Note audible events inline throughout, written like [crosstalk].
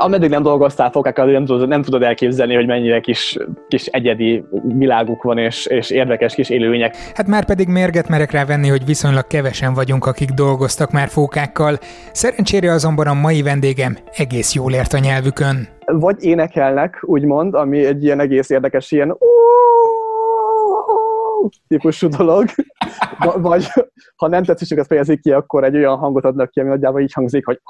ameddig nem dolgoztál fokákkal, nem tudod, nem tudod elképzelni, hogy mennyire kis, kis egyedi világuk van, és, és érdekes kis élőlények. Hát már pedig mérget merek rá venni, hogy viszonylag kevesen vagyunk, akik dolgoztak már fókákkal. Szerencsére azonban a mai vendégem egész jól ért a nyelvükön. Vagy énekelnek, úgymond, ami egy ilyen egész érdekes ilyen típusú dolog, [laughs] vagy ha nem tetszésüket fejezik ki, akkor egy olyan hangot adnak ki, ami nagyjából így hangzik, hogy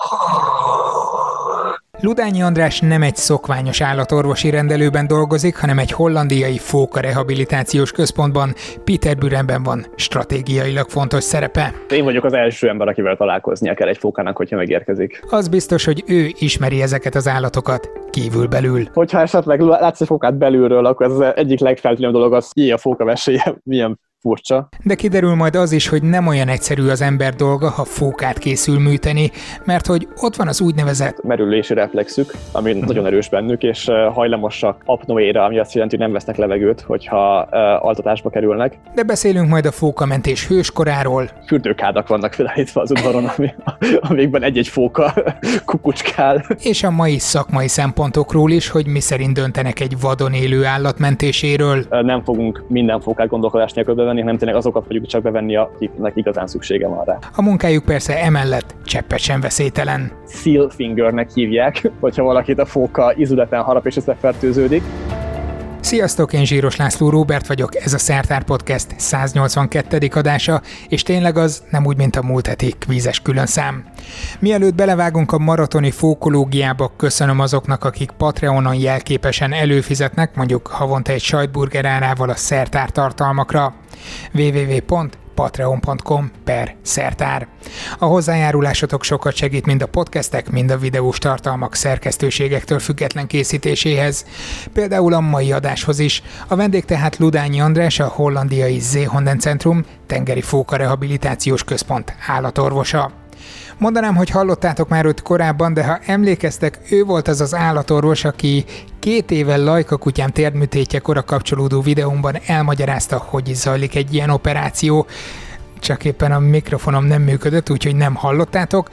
Ludányi András nem egy szokványos állatorvosi rendelőben dolgozik, hanem egy hollandiai fóka rehabilitációs központban, Peterburenben van stratégiailag fontos szerepe. Én vagyok az első ember, akivel találkoznia kell egy fókának, hogyha megérkezik. Az biztos, hogy ő ismeri ezeket az állatokat kívül-belül. Hogyha esetleg látsz egy fókát belülről, akkor ez az egyik legfeltűnőbb dolog az, ki a fóka veséje, milyen furcsa. De kiderül majd az is, hogy nem olyan egyszerű az ember dolga, ha fókát készül műteni, mert hogy ott van az úgynevezett merülési reflexük, ami uh-huh. nagyon erős bennük, és hajlamosak apnoéra, ami azt jelenti, hogy nem vesznek levegőt, hogyha altatásba kerülnek. De beszélünk majd a fókamentés hőskoráról. Fürdőkádak vannak felállítva az udvaron, ami, amikben egy-egy fóka [laughs] kukucskál. És a mai szakmai szempontokról is, hogy mi szerint döntenek egy vadon élő állat mentéséről. Nem fogunk minden fókát gondolkodás nélkül bevenni, hanem tényleg azokat fogjuk csak bevenni, akiknek igazán szüksége van rá. A munkájuk persze emellett cseppet sem veszélytelen. Seal fingernek hívják, hogyha valakit a fóka izületen harap és összefertőződik. Sziasztok, én Zsíros László Róbert vagyok, ez a Szertár Podcast 182. adása, és tényleg az nem úgy, mint a múlt heti kvízes különszám. Mielőtt belevágunk a maratoni fókológiába, köszönöm azoknak, akik Patreonon jelképesen előfizetnek, mondjuk havonta egy sajtburger árával a Szertár tartalmakra. Www patreon.com per szertár. A hozzájárulásotok sokat segít mind a podcastek, mind a videós tartalmak szerkesztőségektől független készítéséhez. Például a mai adáshoz is. A vendég tehát Ludányi András, a hollandiai Zeehonden Centrum tengeri fóka rehabilitációs központ állatorvosa. Mondanám, hogy hallottátok már őt korábban, de ha emlékeztek, ő volt az az állatorvos, aki két éve Lajka kutyám térdműtétjekor kapcsolódó videómban elmagyarázta, hogy is zajlik egy ilyen operáció. Csak éppen a mikrofonom nem működött, úgyhogy nem hallottátok,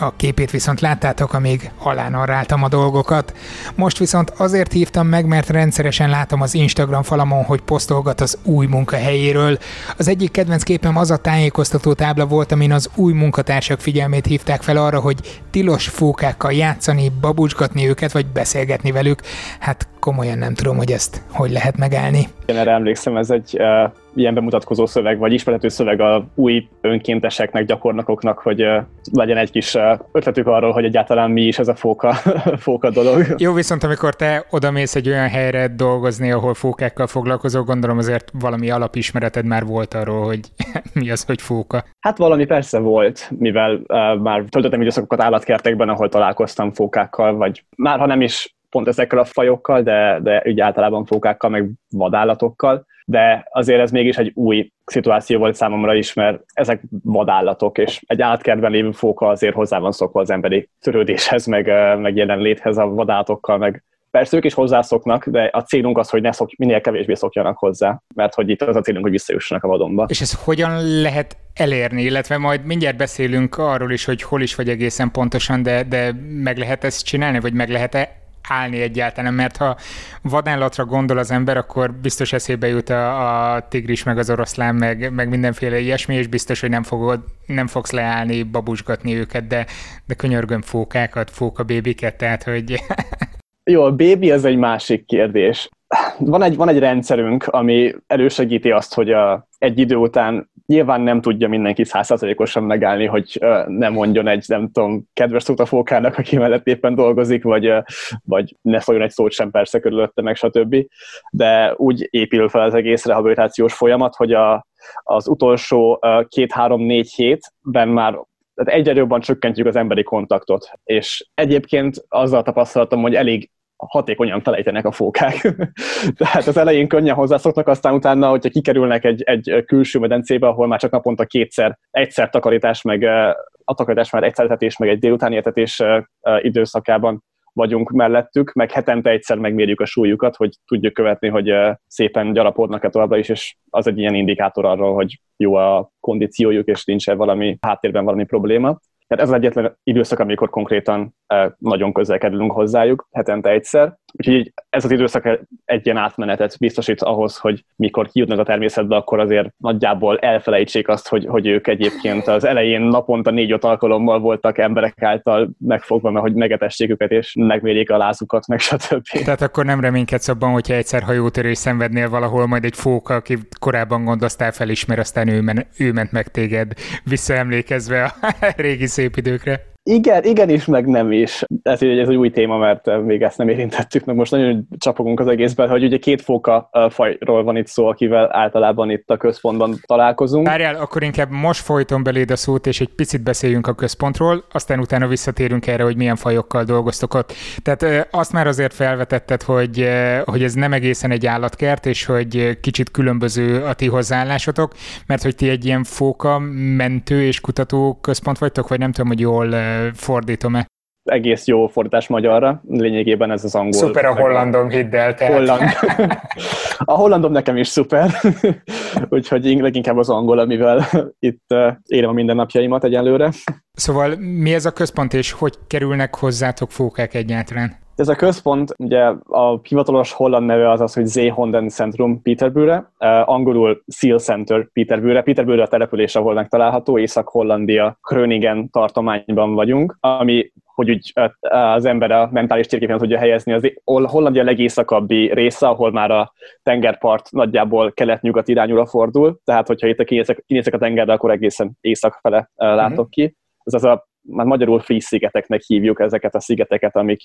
a képét viszont láttátok, amíg alánarráltam a dolgokat. Most viszont azért hívtam meg, mert rendszeresen látom az Instagram falamon, hogy posztolgat az új munkahelyéről. Az egyik kedvenc képem az a tájékoztató tábla volt, amin az új munkatársak figyelmét hívták fel arra, hogy tilos fókákkal játszani, babucsgatni őket, vagy beszélgetni velük. Hát komolyan nem tudom, hogy ezt hogy lehet megállni. Én erre emlékszem, ez egy uh, ilyen bemutatkozó szöveg, vagy ismerhető szöveg a új önkénteseknek, gyakornokoknak, hogy uh, legyen egy kis uh, ötletük arról, hogy egyáltalán mi is ez a fóka, [laughs] fóka dolog. Jó, viszont amikor te odamész egy olyan helyre dolgozni, ahol fókákkal foglalkozol, gondolom azért valami alapismereted már volt arról, hogy [laughs] mi az, hogy fóka. Hát valami persze volt, mivel uh, már töltöttem időszakokat állatkertekben, ahol találkoztam fókákkal, vagy már ha nem is pont ezekkel a fajokkal, de, de úgy általában fókákkal, meg vadállatokkal, de azért ez mégis egy új szituáció volt számomra is, mert ezek vadállatok, és egy átkertben lévő fóka azért hozzá van szokva az emberi törődéshez, meg, meg jelenléthez a vadállatokkal, meg Persze ők is hozzászoknak, de a célunk az, hogy ne szok, minél kevésbé szokjanak hozzá, mert hogy itt az a célunk, hogy visszajussanak a vadonba. És ez hogyan lehet elérni, illetve majd mindjárt beszélünk arról is, hogy hol is vagy egészen pontosan, de, de meg lehet ezt csinálni, vagy meg lehet-e állni egyáltalán, mert ha vadállatra gondol az ember, akkor biztos eszébe jut a, a tigris, meg az oroszlán, meg, meg mindenféle ilyesmi, és biztos, hogy nem, fogod, nem fogsz leállni, babusgatni őket, de, de könyörgöm fókákat, fókabébiket, tehát hogy... [laughs] Jó, a bébi az egy másik kérdés. Van egy, van egy rendszerünk, ami elősegíti azt, hogy a, egy idő után nyilván nem tudja mindenki százszerzalékosan megállni, hogy nem mondjon egy, nem tudom, kedves szót a fókának, aki mellett éppen dolgozik, vagy, vagy ne szóljon egy szót sem persze körülötte, meg stb. De úgy épül fel az egész rehabilitációs folyamat, hogy a, az utolsó két-három-négy hétben már tehát egyre jobban csökkentjük az emberi kontaktot. És egyébként azzal tapasztalatom, hogy elég hatékonyan felejtenek a fókák. [laughs] Tehát az elején könnyen hozzászoknak, aztán utána, hogyha kikerülnek egy, egy külső medencébe, ahol már csak naponta kétszer, egyszer takarítás, meg a takarítás már egyszer etetés, meg egy délutáni etetés időszakában vagyunk mellettük, meg hetente egyszer megmérjük a súlyukat, hogy tudjuk követni, hogy szépen gyarapodnak-e továbbra is, és az egy ilyen indikátor arról, hogy jó a kondíciójuk, és nincs valami háttérben valami probléma Tehát ez az egyetlen időszak, amikor konkrétan nagyon közel kerülünk hozzájuk, hetente egyszer. Úgyhogy ez az időszak egy ilyen átmenetet biztosít ahhoz, hogy mikor kijutnak a természetbe, akkor azért nagyjából elfelejtsék azt, hogy, hogy ők egyébként az elején naponta négy-öt alkalommal voltak emberek által megfogva, mert hogy megetessék őket, és megmérjék a lázukat, meg stb. Tehát akkor nem reménykedsz abban, hogyha egyszer hajótörés szenvednél valahol, majd egy fóka, aki korábban gondoztál, felismer, aztán ő, men, ő ment meg téged, visszaemlékezve a [laughs] régi időkre. Igen, igen is, meg nem is. Ez, ez egy új téma, mert még ezt nem érintettük, meg most nagyon csapogunk az egészben, hogy ugye két fóka fajról van itt szó, akivel általában itt a központban találkozunk. Várjál, akkor inkább most folyton beléd a szót, és egy picit beszéljünk a központról, aztán utána visszatérünk erre, hogy milyen fajokkal dolgoztok ott. Tehát azt már azért felvetetted, hogy, hogy ez nem egészen egy állatkert, és hogy kicsit különböző a ti hozzáállásotok, mert hogy ti egy ilyen fóka mentő és kutató központ vagytok, vagy nem tudom, hogy jól fordítom-e? Egész jó fordítás magyarra, lényegében ez az angol. Szuper a hollandom, hidd el. Tehát. Holland. A hollandom nekem is szuper, úgyhogy leginkább az angol, amivel itt élem a mindennapjaimat egyelőre. Szóval mi ez a központ, és hogy kerülnek hozzátok fókák egyáltalán? Ez a központ, ugye a hivatalos holland neve az az, hogy Zeehonden Centrum Peterbőre, angolul Seal Center Peterbőre. Peterbőre a település, ahol megtalálható, Észak-Hollandia, Kröningen tartományban vagyunk, ami hogy úgy az ember a mentális térképen tudja helyezni, az Hollandia legészakabbi része, ahol már a tengerpart nagyjából kelet-nyugat irányúra fordul, tehát hogyha itt a kinézek, kinézek a tengerre, akkor egészen észak fele látok uh-huh. ki. Ez az a már magyarul Fries szigeteknek hívjuk ezeket a szigeteket, amik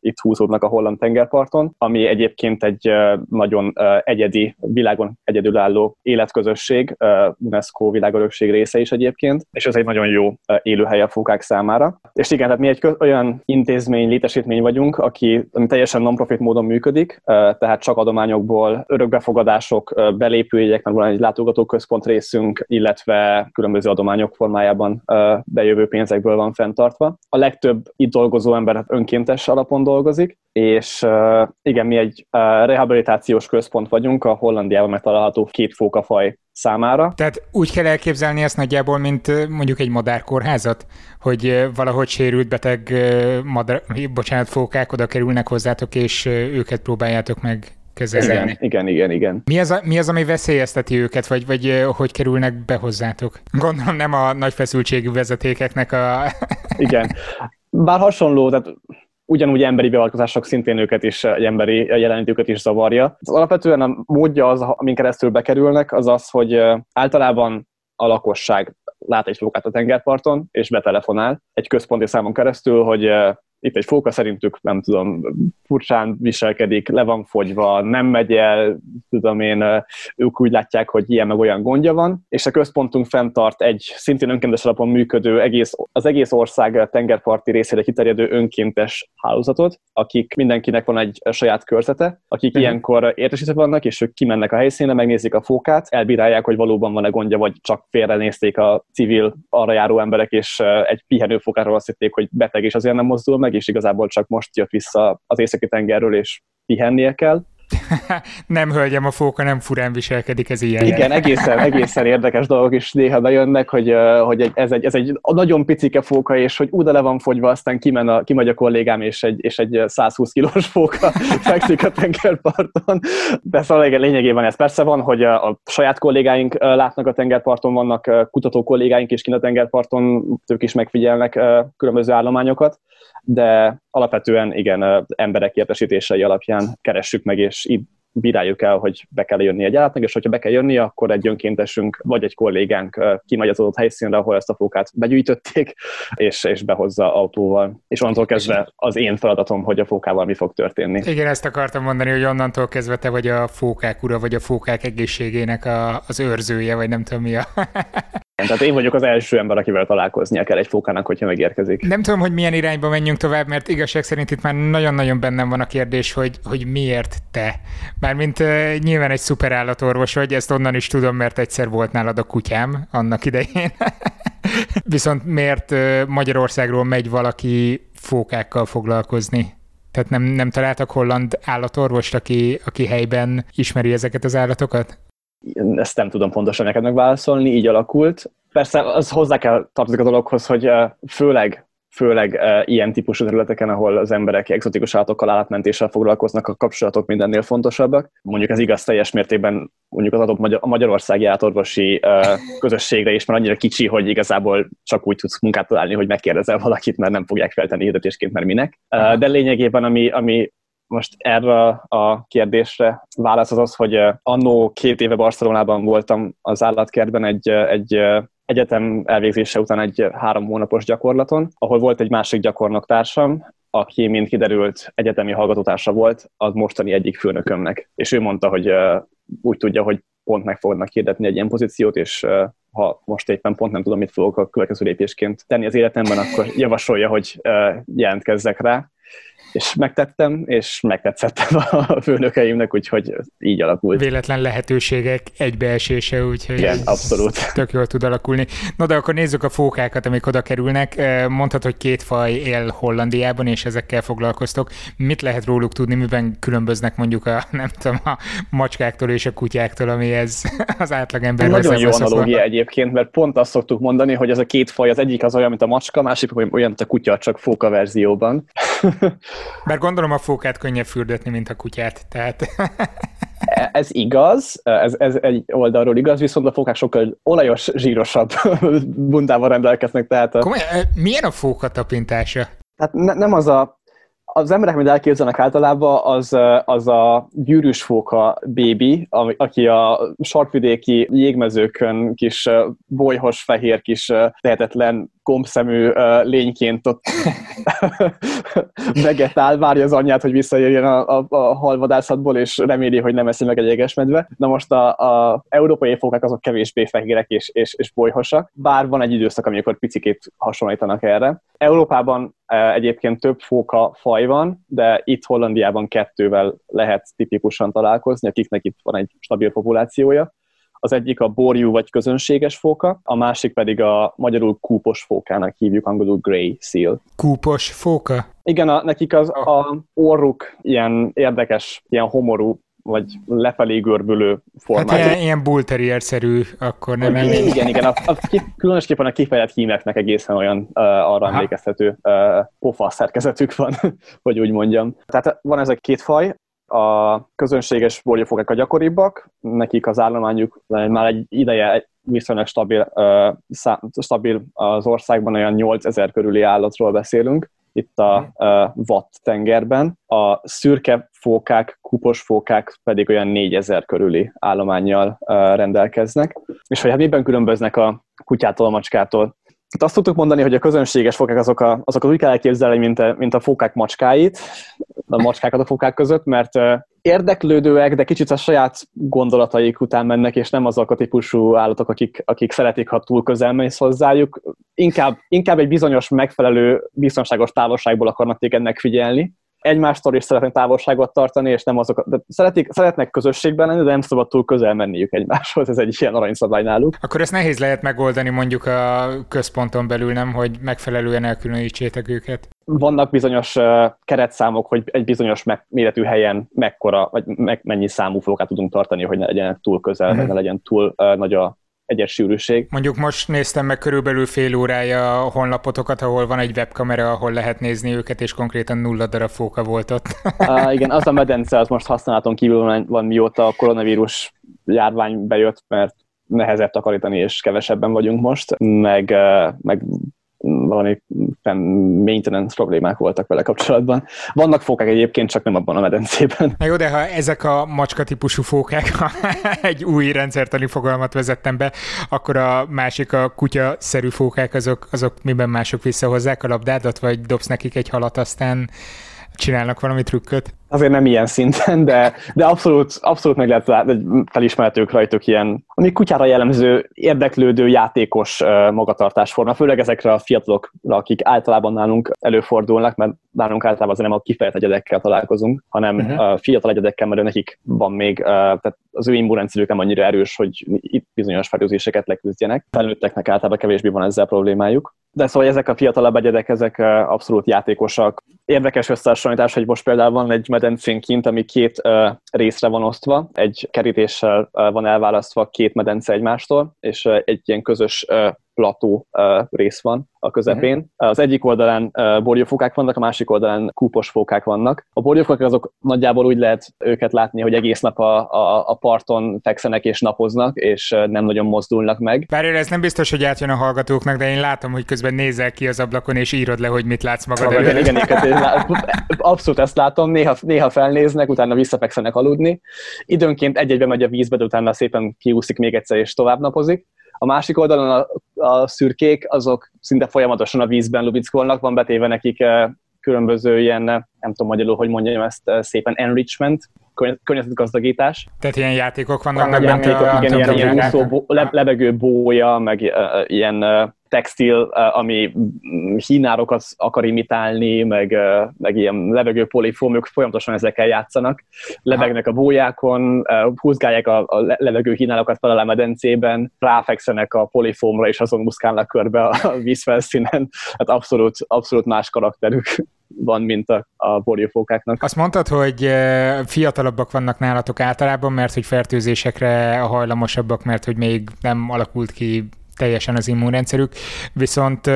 itt húzódnak a holland tengerparton, ami egyébként egy nagyon egyedi, világon egyedülálló életközösség, UNESCO világörökség része is egyébként, és ez egy nagyon jó élőhely a fókák számára. És igen, tehát mi egy olyan intézmény, létesítmény vagyunk, aki ami teljesen non-profit módon működik, tehát csak adományokból, örökbefogadások, belépőjegyek, mert van egy látogatóközpont részünk, illetve különböző adományok formájában bejövő pénzekből van fenntartva. A legtöbb itt dolgozó ember önkéntes alapon dolgozik, és uh, igen, mi egy uh, rehabilitációs központ vagyunk, a Hollandiában megtalálható két fókafaj számára. Tehát úgy kell elképzelni ezt nagyjából, mint mondjuk egy madárkórházat, hogy valahogy sérült beteg madár, bocsánat, fókák oda kerülnek hozzátok, és őket próbáljátok meg kezelni. Igen, igen, igen. igen. Mi, az, a, mi az, ami veszélyezteti őket, vagy, vagy hogy kerülnek be hozzátok? Gondolom nem a nagy feszültségű vezetékeknek a... [laughs] igen. Bár hasonló, tehát ugyanúgy emberi beavatkozások szintén őket is, egy emberi jelenlétüket is zavarja. Az alapvetően a módja az, amin keresztül bekerülnek, az az, hogy általában a lakosság lát egy flókát a tengerparton, és betelefonál egy központi számon keresztül, hogy itt egy fóka szerintük, nem tudom, furcsán viselkedik, le van fogyva, nem megy el, tudom én, ők úgy látják, hogy ilyen meg olyan gondja van, és a központunk fenntart egy szintén önkéntes alapon működő, egész, az egész ország tengerparti részére kiterjedő önkéntes hálózatot, akik mindenkinek van egy saját körzete, akik uh-huh. ilyenkor értesítve vannak, és ők kimennek a helyszínre, megnézik a fókát, elbírálják, hogy valóban van-e gondja, vagy csak félrenézték a civil arra járó emberek, és egy pihenőfókáról azt hitték, hogy beteg, és azért nem mozdul meg, és igazából csak most jött vissza az északi tengerről, és pihennie kell. [laughs] nem hölgyem, a fóka nem furán viselkedik, ez ilyen. Igen, egészen, egészen érdekes dolgok is néha bejönnek, hogy, hogy ez, egy, ez egy nagyon picike fóka, és hogy úda le van fogyva, aztán kimen a, kimegy a kollégám, és egy, és egy 120 kilós fóka [laughs] fekszik a tengerparton. De szóval lényegében ez persze van, hogy a, a saját kollégáink látnak a tengerparton, vannak kutató kollégáink is kint a tengerparton, ők is megfigyelnek különböző állományokat, de alapvetően igen, emberek értesítései alapján keressük meg, és így bíráljuk el, hogy be kell jönni egy állatnak, és hogyha be kell jönni, akkor egy önkéntesünk vagy egy kollégánk kimegy az adott helyszínre, ahol ezt a fókát begyűjtötték, [laughs] és, és behozza autóval. És onnantól kezdve az én feladatom, hogy a fókával mi fog történni. Igen, ezt akartam mondani, hogy onnantól kezdve te vagy a fókák ura, vagy a fókák egészségének a, az őrzője, vagy nem tudom mi a... [laughs] Tehát én vagyok az első ember, akivel találkoznia kell egy fókának, hogyha megérkezik. Nem tudom, hogy milyen irányba menjünk tovább, mert igazság szerint itt már nagyon-nagyon bennem van a kérdés, hogy, hogy miért te? Mármint uh, nyilván egy szuper állatorvos vagy, ezt onnan is tudom, mert egyszer volt nálad a kutyám annak idején. [laughs] Viszont miért Magyarországról megy valaki fókákkal foglalkozni? Tehát nem, nem találtak holland állatorvost, aki, aki helyben ismeri ezeket az állatokat? Ezt nem tudom pontosan neked megválaszolni, így alakult. Persze az hozzá kell tartozik a dologhoz, hogy főleg főleg ilyen típusú területeken, ahol az emberek exotikus állatokkal állatmentéssel foglalkoznak, a kapcsolatok mindennél fontosabbak. Mondjuk ez igaz teljes mértékben mondjuk az adott magyar, a magyarországi átorvosi uh, közösségre is, mert annyira kicsi, hogy igazából csak úgy tudsz munkát találni, hogy megkérdezel valakit, mert nem fogják feltenni hirdetésként, mert minek. De lényegében, ami, ami most erre a kérdésre válasz az az, hogy annó két éve Barcelonában voltam az állatkertben egy, egy egyetem elvégzése után egy három hónapos gyakorlaton, ahol volt egy másik gyakornoktársam, aki, mint kiderült, egyetemi hallgatótársa volt, az mostani egyik főnökömnek. És ő mondta, hogy úgy tudja, hogy pont meg fognak hirdetni egy ilyen pozíciót, és ha most éppen pont nem tudom, mit fogok a következő lépésként tenni az életemben, akkor javasolja, hogy jelentkezzek rá és megtettem, és megtetszettem a főnökeimnek, úgyhogy így alakult. Véletlen lehetőségek egybeesése, úgyhogy Igen, abszolút. tök jól tud alakulni. No, de akkor nézzük a fókákat, amik oda kerülnek. Mondhat, hogy két faj él Hollandiában, és ezekkel foglalkoztok. Mit lehet róluk tudni, miben különböznek mondjuk a, nem tudom, a macskáktól és a kutyáktól, ami ez [laughs] az átlagember. Nagyon jó analógia egyébként, mert pont azt szoktuk mondani, hogy ez a két faj, az egyik az olyan, mint a macska, másik olyan, mint a kutya, csak fóka verzióban. [laughs] Bár gondolom a fókát könnyebb fürdetni, mint a kutyát, tehát... [laughs] ez igaz, ez, ez egy oldalról igaz, viszont a fókák sokkal olajos, zsírosabb [laughs] bundával rendelkeznek, tehát... A... Komolyan, milyen a fóka tapintása? Hát ne, nem az a az emberek, amit elképzelnek általában, az, az a gyűrűs fóka bébi, aki a sarkvidéki jégmezőkön kis bolyhos, fehér kis tehetetlen gombszemű lényként ott [laughs] vegetál, várja az anyját, hogy visszaérjen a, a, a halvadászatból, és reméli, hogy nem eszi meg egy égesmedve. Na most a, a európai fókák azok kevésbé fehérek és, és, és bolyhosak, bár van egy időszak, amikor picikét hasonlítanak erre. Európában egyébként több fóka faj van, de itt Hollandiában kettővel lehet tipikusan találkozni, akiknek itt van egy stabil populációja. Az egyik a borjú vagy közönséges fóka, a másik pedig a magyarul kúpos fókának hívjuk, angolul grey seal. Kúpos fóka? Igen, a, nekik az a orruk ilyen érdekes, ilyen homorú, vagy lefelé görbülő formájú. Hát ilyen, ilyen bull szerű akkor nem igen, igen, igen, igen. A, a, különösképpen a kifejezett hímeknek egészen olyan uh, arra emlékeztető uh, pofa szerkezetük van, [laughs] hogy úgy mondjam. Tehát van ez a két faj, a közönséges borjafogák a gyakoribbak, nekik az állományuk már egy ideje viszonylag stabil, uh, szá, stabil az országban, olyan 8000 körüli állatról beszélünk, itt a uh, Watt tengerben. A szürke fókák, kupos fókák pedig olyan 4000 körüli állományjal uh, rendelkeznek. És hogy hát miben különböznek a kutyától, a macskától? Itt azt tudtuk mondani, hogy a közönséges fókák azok, a, azok úgy kell elképzelni, mint a, mint a fókák macskáit, a macskákat a fókák között, mert érdeklődőek, de kicsit a saját gondolataik után mennek, és nem azok a típusú állatok, akik, akik szeretik, ha túl közel mész hozzájuk. Inkább, inkább egy bizonyos megfelelő biztonságos távolságból akarnak téged megfigyelni, egymástól is szeretnek távolságot tartani, és nem azok, de szeretik, szeretnek közösségben lenni, de nem szabad túl közel menniük egymáshoz, ez egy ilyen aranyszabály náluk. Akkor ezt nehéz lehet megoldani mondjuk a központon belül, nem, hogy megfelelően elkülönítsétek őket? Vannak bizonyos uh, keretszámok, hogy egy bizonyos me- méretű helyen mekkora, vagy me- mennyi számú fókát tudunk tartani, hogy ne legyen túl közel, mm-hmm. vagy ne legyen túl uh, nagy a egyes sűrűség. Mondjuk most néztem meg körülbelül fél órája a honlapotokat, ahol van egy webkamera, ahol lehet nézni őket, és konkrétan nulla darab fóka volt ott. [laughs] uh, igen, az a medence az most használaton kívül van, mióta a koronavírus járvány bejött, mert nehezebb takarítani, és kevesebben vagyunk most, meg, meg valami maintenance problémák voltak vele kapcsolatban. Vannak fókák egyébként, csak nem abban a medencében. Na jó, de ha ezek a macska típusú fókák, ha [laughs] egy új rendszertani fogalmat vezettem be, akkor a másik a kutya-szerű fókák, azok, azok miben mások visszahozzák a labdádat, vagy dobsz nekik egy halat, aztán csinálnak valami trükköt? Azért nem ilyen szinten, de, de abszolút, abszolút meg lehet látni, felismerhetők rajtuk ilyen, ami kutyára jellemző, érdeklődő, játékos magatartásforma, főleg ezekre a fiatalokra, akik általában nálunk előfordulnak, mert nálunk általában azért nem a kifejezett egyedekkel találkozunk, hanem uh-huh. a fiatal egyedekkel, mert nekik van még, tehát az ő immunrendszerük nem annyira erős, hogy itt bizonyos fertőzéseket leküzdjenek. Felnőtteknek általában kevésbé van ezzel problémájuk. De szóval ezek a fiatalabb egyedek, ezek abszolút játékosak, Érdekes összehasonlítás, hogy most például van egy medencén kint, ami két uh, részre van osztva, egy kerítéssel uh, van elválasztva két medence egymástól, és uh, egy ilyen közös plató rész van a közepén. Uh-huh. Az egyik oldalán borjófókák vannak, a másik oldalán kúpos fókák vannak. A borjófókák azok nagyjából úgy lehet őket látni, hogy egész nap a, a, a parton fekszenek és napoznak, és nem nagyon mozdulnak meg. Bár ez nem biztos, hogy átjön a hallgatóknak, de én látom, hogy közben nézel ki az ablakon, és írod le, hogy mit látsz magad előtt. Igen, igen, igen, abszolút ezt látom, néha, néha felnéznek, utána visszafekszenek aludni. Időnként egy-egybe megy a vízbe, de utána szépen kiúszik még egyszer, és tovább napozik. A másik oldalon a, a szürkék, azok szinte folyamatosan a vízben lubickolnak, van betéve nekik eh, különböző ilyen, nem tudom magyarul, hogy mondjam ezt eh, szépen, enrichment, környezetgazdagítás. Tehát ilyen játékok vannak meg benne? Igen, ilyen, ilyen úszó, le, lebegő bója, meg uh, ilyen uh, textil, ami hínárokat akar imitálni, meg, meg ilyen lebegő polifómok, folyamatosan ezekkel játszanak. Lebegnek a bójákon, húzgálják a, a levegő hínárokat fel a medencében, ráfekszenek a polifómra, és azon muszkálnak körbe a vízfelszínen. Hát abszolút, abszolút más karakterük van, mint a, a borjófókáknak. Azt mondtad, hogy fiatalabbak vannak nálatok általában, mert hogy fertőzésekre hajlamosabbak, mert hogy még nem alakult ki teljesen az immunrendszerük, viszont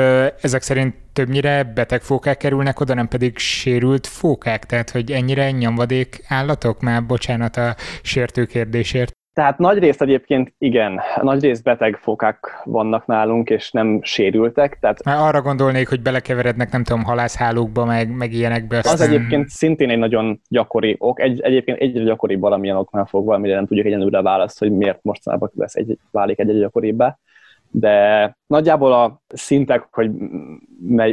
ezek szerint többnyire beteg fókák kerülnek oda, nem pedig sérült fókák, tehát hogy ennyire nyomvadék állatok? Már bocsánat a sértő kérdésért. Tehát nagy részt egyébként igen, nagy részt beteg fokák vannak nálunk, és nem sérültek. Tehát... Már arra gondolnék, hogy belekeverednek, nem tudom, halászhálókba, meg, meg ilyenekbe. Aztán... Az egyébként szintén egy nagyon gyakori ok, egy, egyébként egyre gyakoribb valamilyen oknál fogva, amire nem tudjuk egyenlőre választ, hogy miért mostanában lesz egy, válik egy-egy gyakoribbá. De nagyjából a szintek, hogy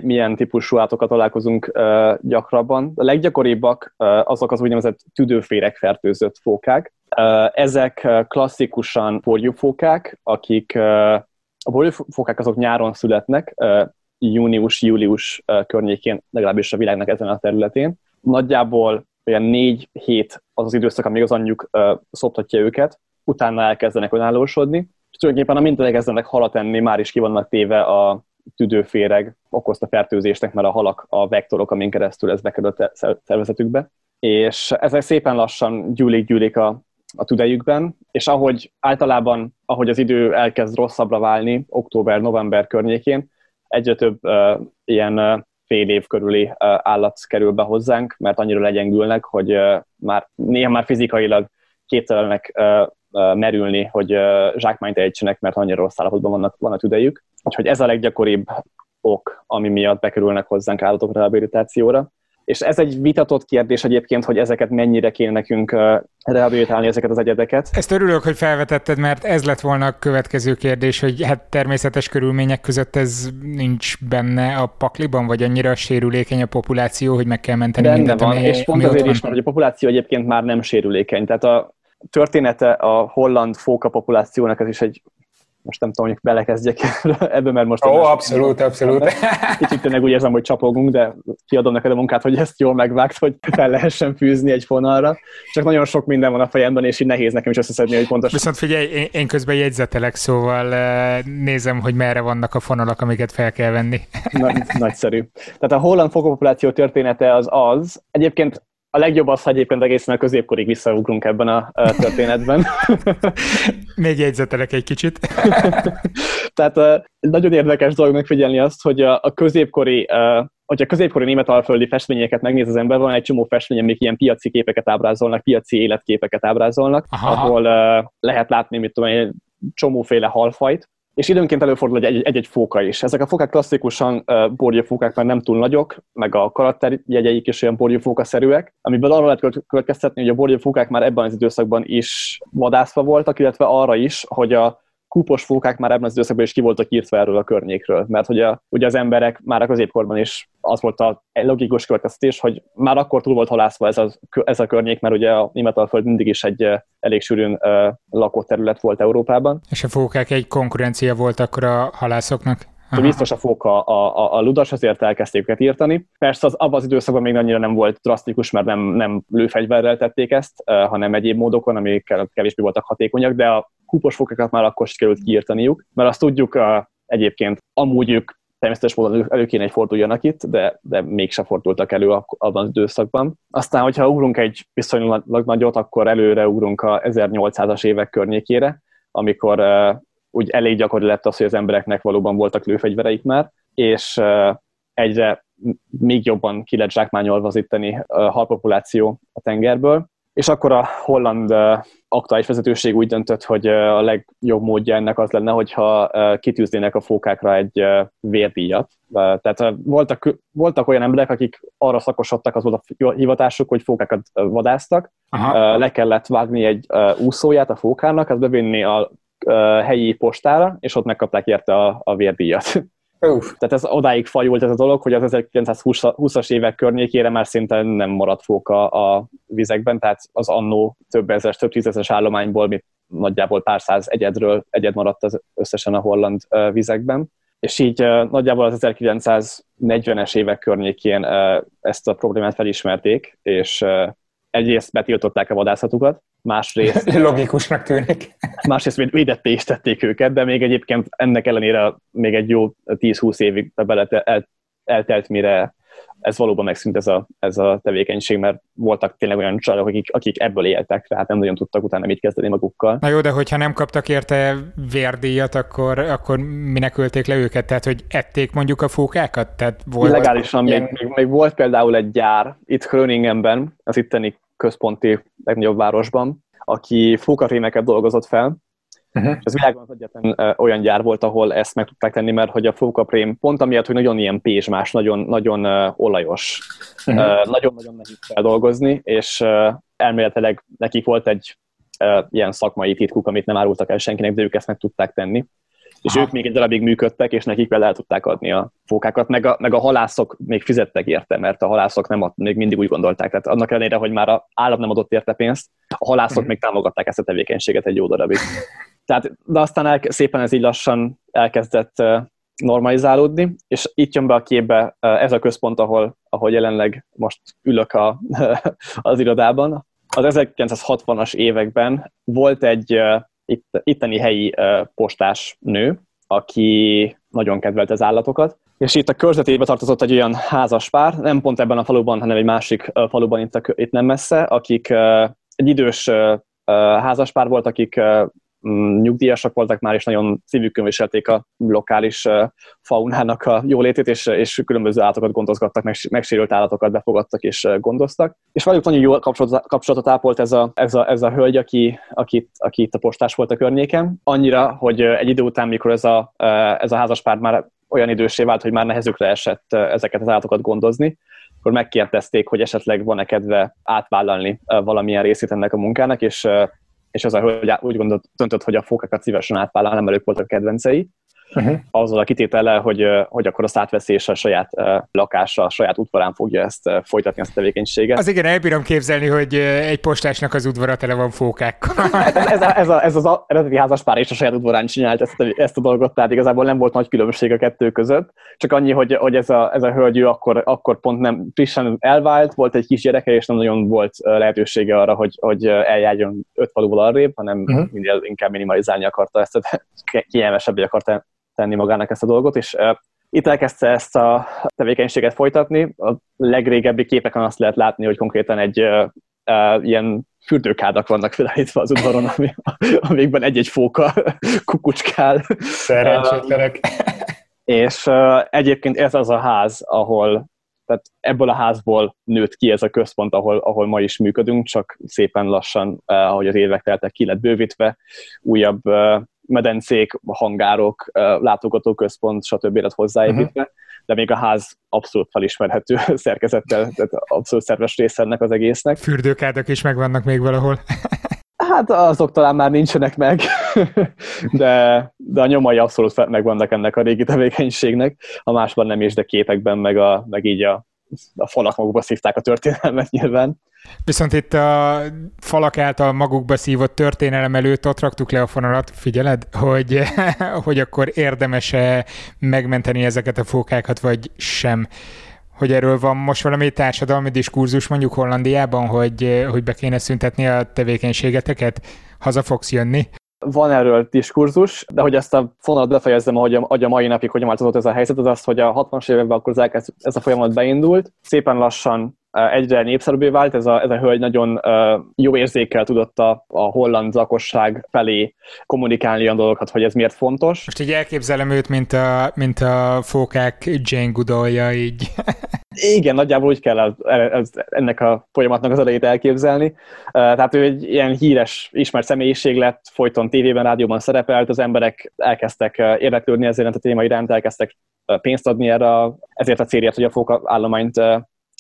milyen típusú állatokat találkozunk uh, gyakrabban. A leggyakoribbak uh, azok az úgynevezett tüdőférek fertőzött fókák, ezek klasszikusan borjúfókák, akik a borjúfókák azok nyáron születnek, június-július környékén, legalábbis a világnak ezen a területén. Nagyjából olyan négy hét az az időszak, amíg az anyjuk szoptatja őket, utána elkezdenek önállósodni, tulajdonképpen amint elkezdenek halat enni, már is ki vannak téve a tüdőféreg okozta fertőzésnek, mert a halak a vektorok, amin keresztül ez bekerült a szervezetükbe. És ezek szépen lassan gyűlik-gyűlik a, a tüdejükben, és ahogy általában, ahogy az idő elkezd rosszabbra válni, október-november környékén, egyre több uh, ilyen uh, fél év körüli uh, állat kerül be hozzánk, mert annyira legyengülnek, hogy uh, már néha már fizikailag képtelenek uh, merülni, hogy zsákmányt ejtsenek, mert annyira rossz állapotban vannak, van a tüdejük. Úgyhogy ez a leggyakoribb ok, ami miatt bekerülnek hozzánk állatok rehabilitációra. És ez egy vitatott kérdés egyébként, hogy ezeket mennyire kéne nekünk rehabilitálni, ezeket az egyedeket. Ezt örülök, hogy felvetetted, mert ez lett volna a következő kérdés, hogy hát természetes körülmények között ez nincs benne a pakliban, vagy annyira sérülékeny a populáció, hogy meg kell menteni Benne mindent, van, ami, és pont azért is, mert hogy a populáció egyébként már nem sérülékeny. Tehát a története a holland fóka populációnak, ez is egy most nem tudom, hogy belekezdjek [laughs] ebbe, mert most... Ó, oh, abszolút, abszolút. [laughs] Kicsit tényleg úgy érzem, hogy csapogunk, de kiadom neked a munkát, hogy ezt jól megvágsz, hogy [laughs] fel lehessen fűzni egy fonalra. Csak nagyon sok minden van a fejemben, és így nehéz nekem is összeszedni, hogy pontosan. Viszont figyelj, én, én közben jegyzetelek, szóval eh, nézem, hogy merre vannak a fonalak, amiket fel kell venni. Nagy, nagyszerű. Tehát a holland fokopopuláció története az az, egyébként a legjobb az, hogy egyébként egészen a középkorig visszaugrunk ebben a, történetben. [laughs] Még jegyzetelek egy kicsit. [laughs] Tehát nagyon érdekes dolog megfigyelni azt, hogy a, középkori hogyha a középkori német alföldi festményeket megnéz az ember, van egy csomó festmény, amik ilyen piaci képeket ábrázolnak, piaci életképeket ábrázolnak, Aha. ahol uh, lehet látni, mit tudom, egy csomóféle halfajt, és időnként előfordul egy-egy fóka is. Ezek a fókák klasszikusan borgyafókák, mert nem túl nagyok, meg a karakterjegyeik is olyan borgyafóka-szerűek, amiből arra lehet következtetni, hogy a borgyafókák már ebben az időszakban is vadászva voltak, illetve arra is, hogy a kúpos fókák már ebben az időszakban is ki voltak írtva erről a környékről, mert hogy a, ugye az emberek már a középkorban is az volt a logikus következtetés, hogy már akkor túl volt halászva ez a, ez a környék, mert ugye a Németalföld mindig is egy elég sűrűn uh, lakott terület volt Európában. És a fókák egy konkurencia volt akkor a halászoknak? Aha. Biztos a foka a, a, a ludas, azért elkezdték őket írtani. Persze az abban az időszakban még annyira nem volt drasztikus, mert nem, nem lőfegyverrel tették ezt, hanem egyéb módokon, amik kevésbé voltak hatékonyak, de a kupos fokákat már akkor sikerült kiírtaniuk, mert azt tudjuk uh, egyébként amúgy ők természetes módon elő kéne, hogy forduljanak itt, de, de mégse fordultak elő abban az időszakban. Aztán, hogyha ugrunk egy viszonylag nagyot, akkor előre ugrunk a 1800-as évek környékére, amikor uh, úgy elég gyakori lett az, hogy az embereknek valóban voltak lőfegyvereik már, és uh, egyre még jobban ki lett zsákmányolva az itteni uh, halpopuláció a tengerből, és akkor a holland aktuális vezetőség úgy döntött, hogy a legjobb módja ennek az lenne, hogyha kitűznének a fókákra egy vérdíjat. Tehát voltak, voltak olyan emberek, akik arra szakosodtak, az volt a hivatásuk, hogy fókákat vadáztak. Aha. Le kellett vágni egy úszóját a fókának, ezt bevinni a helyi postára, és ott megkapták érte a, a vérdíjat. [laughs] Uf. Tehát ez odáig fajult ez a dolog, hogy az 1920-as évek környékére már szinte nem maradt fóka a vizekben, tehát az annó több ezer, több tízezeres állományból, mit nagyjából pár száz egyedről egyed maradt az összesen a holland vizekben. És így nagyjából az 1940-es évek környékén ezt a problémát felismerték, és egyrészt betiltották a vadászatukat, másrészt... [laughs] Logikusnak tűnik. [laughs] másrészt védetté is tették őket, de még egyébként ennek ellenére még egy jó 10-20 évig bele el, eltelt, mire ez valóban megszűnt ez a, ez a tevékenység, mert voltak tényleg olyan családok, akik, akik ebből éltek, tehát nem nagyon tudtak utána mit kezdeni magukkal. Na jó, de hogyha nem kaptak érte vérdíjat, akkor, akkor minek ölték le őket? Tehát, hogy ették mondjuk a fókákat? Tehát volt Illegálisan ilyen... még, még, még, volt például egy gyár itt Gröningenben, az itteni központi legnagyobb városban, aki fókarémeket dolgozott fel, Uh-huh. És ez világon az egyetlen olyan gyár volt, ahol ezt meg tudták tenni, mert hogy a fókaprém pont amiatt, hogy nagyon ilyen pézsmás, nagyon, nagyon uh, olajos, uh-huh. uh, nagyon-nagyon nehéz feldolgozni, és uh, elméletileg nekik volt egy uh, ilyen szakmai titkuk, amit nem árultak el senkinek, de ők ezt meg tudták tenni és Aha. ők még egy darabig működtek, és nekik vele el tudták adni a fókákat, meg a, meg a halászok még fizettek érte, mert a halászok nem ad, még mindig úgy gondolták. Tehát annak ellenére, hogy már a állam nem adott érte pénzt, a halászok mm. még támogatták ezt a tevékenységet egy jó darabig. [laughs] Tehát, de aztán el, szépen ez így lassan elkezdett normalizálódni, és itt jön be a képbe ez a központ, ahol, ahol jelenleg most ülök a, [laughs] az irodában. Az 1960-as években volt egy itt, itteni helyi postás nő, aki nagyon kedvelt az állatokat, és itt a körzetébe tartozott egy olyan házas pár, nem pont ebben a faluban, hanem egy másik faluban itt, itt nem messze, akik egy idős házaspár volt, akik nyugdíjasak voltak már, és nagyon szívükön viselték a lokális faunának a jólétét, és, és különböző állatokat gondozgattak, meg, megsérült állatokat befogadtak és gondoztak. És velük nagyon jó kapcsolatot ápolt ez a, ez a, ez a hölgy, aki, aki, aki itt a postás volt a környéken. Annyira, hogy egy idő után, mikor ez a, ez a házaspár már olyan idősé vált, hogy már nehezükre esett ezeket az állatokat gondozni, akkor megkérdezték, hogy esetleg van-e kedve átvállalni valamilyen részét ennek a munkának, és és az a hölgy úgy gondolt, döntött, hogy a fókákat szívesen átvállalna, mert ők voltak kedvencei, uh-huh. azzal a kitétele, hogy, hogy akkor azt átveszi, és a saját lakása, a saját udvarán fogja ezt folytatni, ezt a tevékenységet. Az igen, elbírom képzelni, hogy egy postásnak az udvara tele van fókákkal. ez, ez, ez, a, ez az eredeti házaspár és a saját udvarán csinált ezt a, ezt a dolgot, tehát igazából nem volt nagy különbség a kettő között, csak annyi, hogy, hogy ez, a, ez a hölgy ő akkor, akkor pont nem frissen elvált, volt egy kis gyereke, és nem nagyon volt lehetősége arra, hogy, hogy eljárjon öt faluval arrébb, hanem uh-huh. minél inkább minimalizálni akarta ezt, kényelmesebbé akarta tenni magának ezt a dolgot, és itt elkezdte ezt a tevékenységet folytatni. A legrégebbi képeken azt lehet látni, hogy konkrétan egy uh, uh, ilyen fürdőkádak vannak felállítva az udvaron, ami, amikben egy-egy fóka [laughs] kukucskál. Szerencsétlenek. [laughs] És uh, egyébként ez az a ház, ahol tehát ebből a házból nőtt ki ez a központ, ahol, ahol ma is működünk, csak szépen lassan, ahogy az évek teltek, ki lett bővítve, újabb medencék, hangárok, látogatóközpont, stb. lett hozzáépítve, uh-huh. de még a ház abszolút felismerhető [laughs] szerkezettel, tehát abszolút szerves része ennek az egésznek. Fürdőkádak is megvannak még valahol. [laughs] Hát azok talán már nincsenek meg, [laughs] de, de a nyomai abszolút megvannak ennek a régi tevékenységnek, a másban nem is, de képekben, meg, a, meg így a, a falak magukba szívták a történelmet nyilván. Viszont itt a falak által magukba szívott történelem előtt ott raktuk le a fonalat, figyeled, hogy, [laughs] hogy akkor érdemes-e megmenteni ezeket a fókákat, vagy sem hogy erről van most valami társadalmi diskurzus mondjuk Hollandiában, hogy, hogy be kéne szüntetni a tevékenységeteket, haza fogsz jönni? Van erről diskurzus, de hogy ezt a fonalat befejezzem, ahogy a, ahogy a mai napig hogyan változott ez a helyzet, az az, hogy a 60-as években akkor ez, ez a folyamat beindult, szépen lassan egyre népszerűbbé vált, ez a, ez a hölgy nagyon jó érzékkel tudott a, a holland lakosság felé kommunikálni olyan dolgokat, hogy ez miért fontos. Most így elképzelem őt, mint a, mint a fókák Jane Goodallja, így. [laughs] Igen, nagyjából úgy kell ez, ez, ennek a folyamatnak az elejét elképzelni. Tehát ő egy ilyen híres, ismert személyiség lett, folyton tévében, rádióban szerepelt, az emberek elkezdtek érdeklődni ezért a téma iránt, elkezdtek pénzt adni erre, ezért a célért, hogy a fóka állományt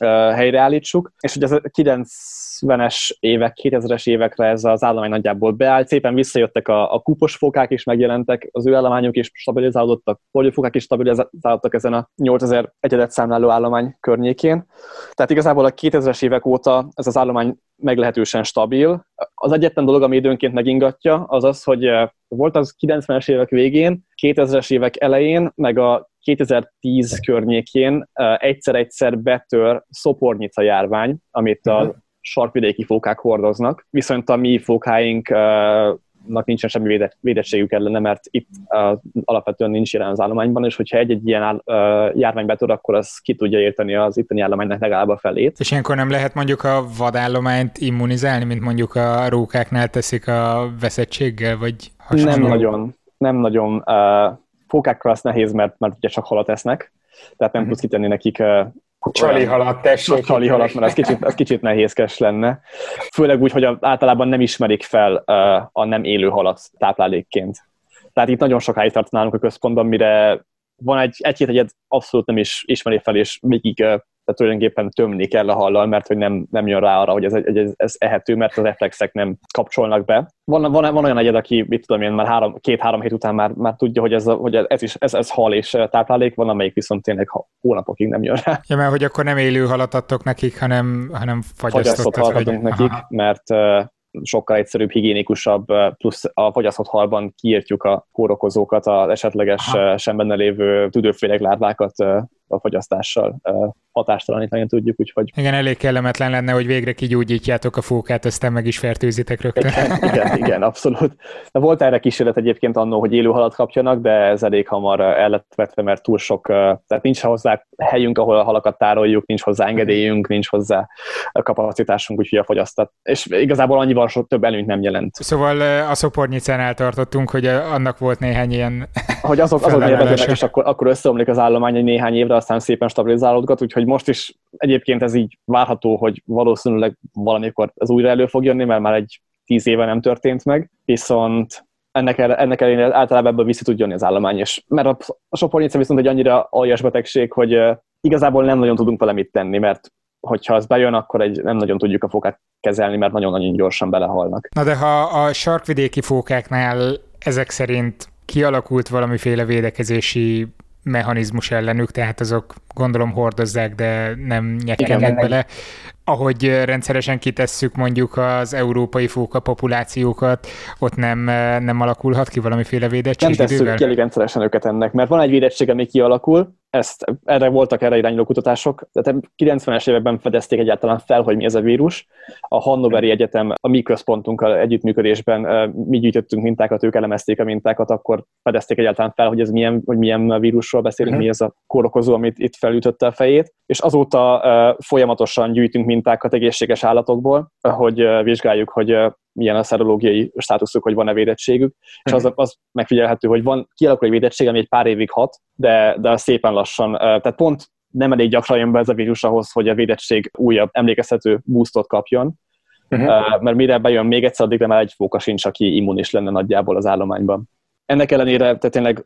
helyreállítsuk, és hogy az a 90-es évek, 2000-es évekre ez az állomány nagyjából beállt, szépen visszajöttek a, a kupos fókák is megjelentek, az ő állományok is stabilizálódtak, fókák is stabilizálódtak ezen a 8000 egyedet számláló állomány környékén. Tehát igazából a 2000-es évek óta ez az állomány meglehetősen stabil. Az egyetlen dolog, ami időnként megingatja, az az, hogy volt az 90-es évek végén, 2000-es évek elején, meg a 2010 környékén egyszer-egyszer betör szopornyica járvány, amit a mhm. sarkvidéki fókák hordoznak, viszont a mi fókáink nincsen semmi védettségük ellene, mert itt uh, alapvetően nincs jelen az állományban, és hogyha egy-egy ilyen uh, járvány betör, akkor az ki tudja érteni az itteni állománynak legalább a felét. És ilyenkor nem lehet mondjuk a vadállományt immunizálni, mint mondjuk a rókáknál teszik a veszettséggel, vagy hasonló? Nem nagyon. Nem nagyon. Uh, fókákkal az nehéz, mert, mert ugye csak halat esznek, tehát nem mm-hmm. tudsz kitenni nekik Csali halat, tessék. Csali halat, mert ez kicsit, ez kicsit nehézkes lenne. Főleg úgy, hogy általában nem ismerik fel a nem élő halat táplálékként. Tehát itt nagyon sokáig tart nálunk a központban, mire van egy, egy-két egyet abszolút nem is ismeri fel, és végig tehát tulajdonképpen tömni kell a hallal, mert hogy nem, nem jön rá arra, hogy ez, ez, ez ehető, mert a reflexek nem kapcsolnak be. Van, van, van olyan egyed, aki, mit tudom én, már három, két-három hét után már, már tudja, hogy, ez, hogy ez, is, ez, ez hal és táplálék, van, amelyik viszont tényleg hónapokig nem jön rá. Ja, mert hogy akkor nem élő halat adtok nekik, hanem, hanem fagyasztott, halat adunk nekik, Aha. mert sokkal egyszerűbb, higiénikusabb, plusz a fogyasztott halban kiírtjuk a kórokozókat, az esetleges Aha. sem benne lévő tüdőfélek lárvákat a fogyasztással hatástalanítani tudjuk, úgyhogy... Igen, elég kellemetlen lenne, hogy végre kigyógyítjátok a fókát, aztán meg is fertőzitek rögtön. Igen, [laughs] igen, igen abszolút. De volt erre kísérlet egyébként annó, hogy élő halat kapjanak, de ez elég hamar el lett vetve, mert túl sok, tehát nincs hozzá helyünk, ahol a halakat tároljuk, nincs hozzá engedélyünk, nincs hozzá kapacitásunk, úgyhogy a fogyasztat. És igazából annyival sok több előnyt nem jelent. Szóval a szopornyicánál tartottunk, hogy annak volt néhány ilyen Hogy azok, azok és akkor, akkor összeomlik az állomány egy néhány évre, aztán szépen stabilizálódgat, úgyhogy most is egyébként ez így várható, hogy valószínűleg valamikor ez újra elő fog jönni, mert már egy tíz éve nem történt meg, viszont ennek, ennek ellenére általában ebből vissza tud jönni az állomány, és mert a, a sopornyitsa viszont egy annyira aljas betegség, hogy igazából nem nagyon tudunk vele mit tenni, mert hogyha az bejön, akkor egy, nem nagyon tudjuk a fókát kezelni, mert nagyon-nagyon gyorsan belehalnak. Na de ha a sarkvidéki fókáknál ezek szerint kialakult valamiféle védekezési mechanizmus ellenük, tehát azok gondolom hordozzák, de nem nyekkednek bele. Ahogy rendszeresen kitesszük mondjuk az európai fóka populációkat, ott nem, nem alakulhat ki valamiféle védettség Nem tesszük ki elég rendszeresen őket ennek, mert van egy védettség, ami kialakul, ezt, erre voltak erre irányuló kutatások, tehát 90-es években fedezték egyáltalán fel, hogy mi ez a vírus. A Hannoveri Egyetem a mi központunkkal együttműködésben mi gyűjtöttünk mintákat, ők elemezték a mintákat, akkor fedezték egyáltalán fel, hogy ez milyen, hogy milyen vírusról beszélünk, uh-huh. mi ez a kórokozó, amit itt felütötte a fejét, és azóta folyamatosan gyűjtünk mintákat egészséges állatokból, hogy vizsgáljuk, hogy milyen a szerológiai státuszuk, hogy van-e védettségük, és az, az megfigyelhető, hogy van kialakul egy védettség, ami egy pár évig hat, de, de szépen lassan, tehát pont nem elég gyakran jön be ez a vírus ahhoz, hogy a védettség újabb emlékezhető boostot kapjon, uh-huh. mert mire bejön még egyszer, addigra már egy fóka sincs, aki immunis lenne nagyjából az állományban. Ennek ellenére tehát tényleg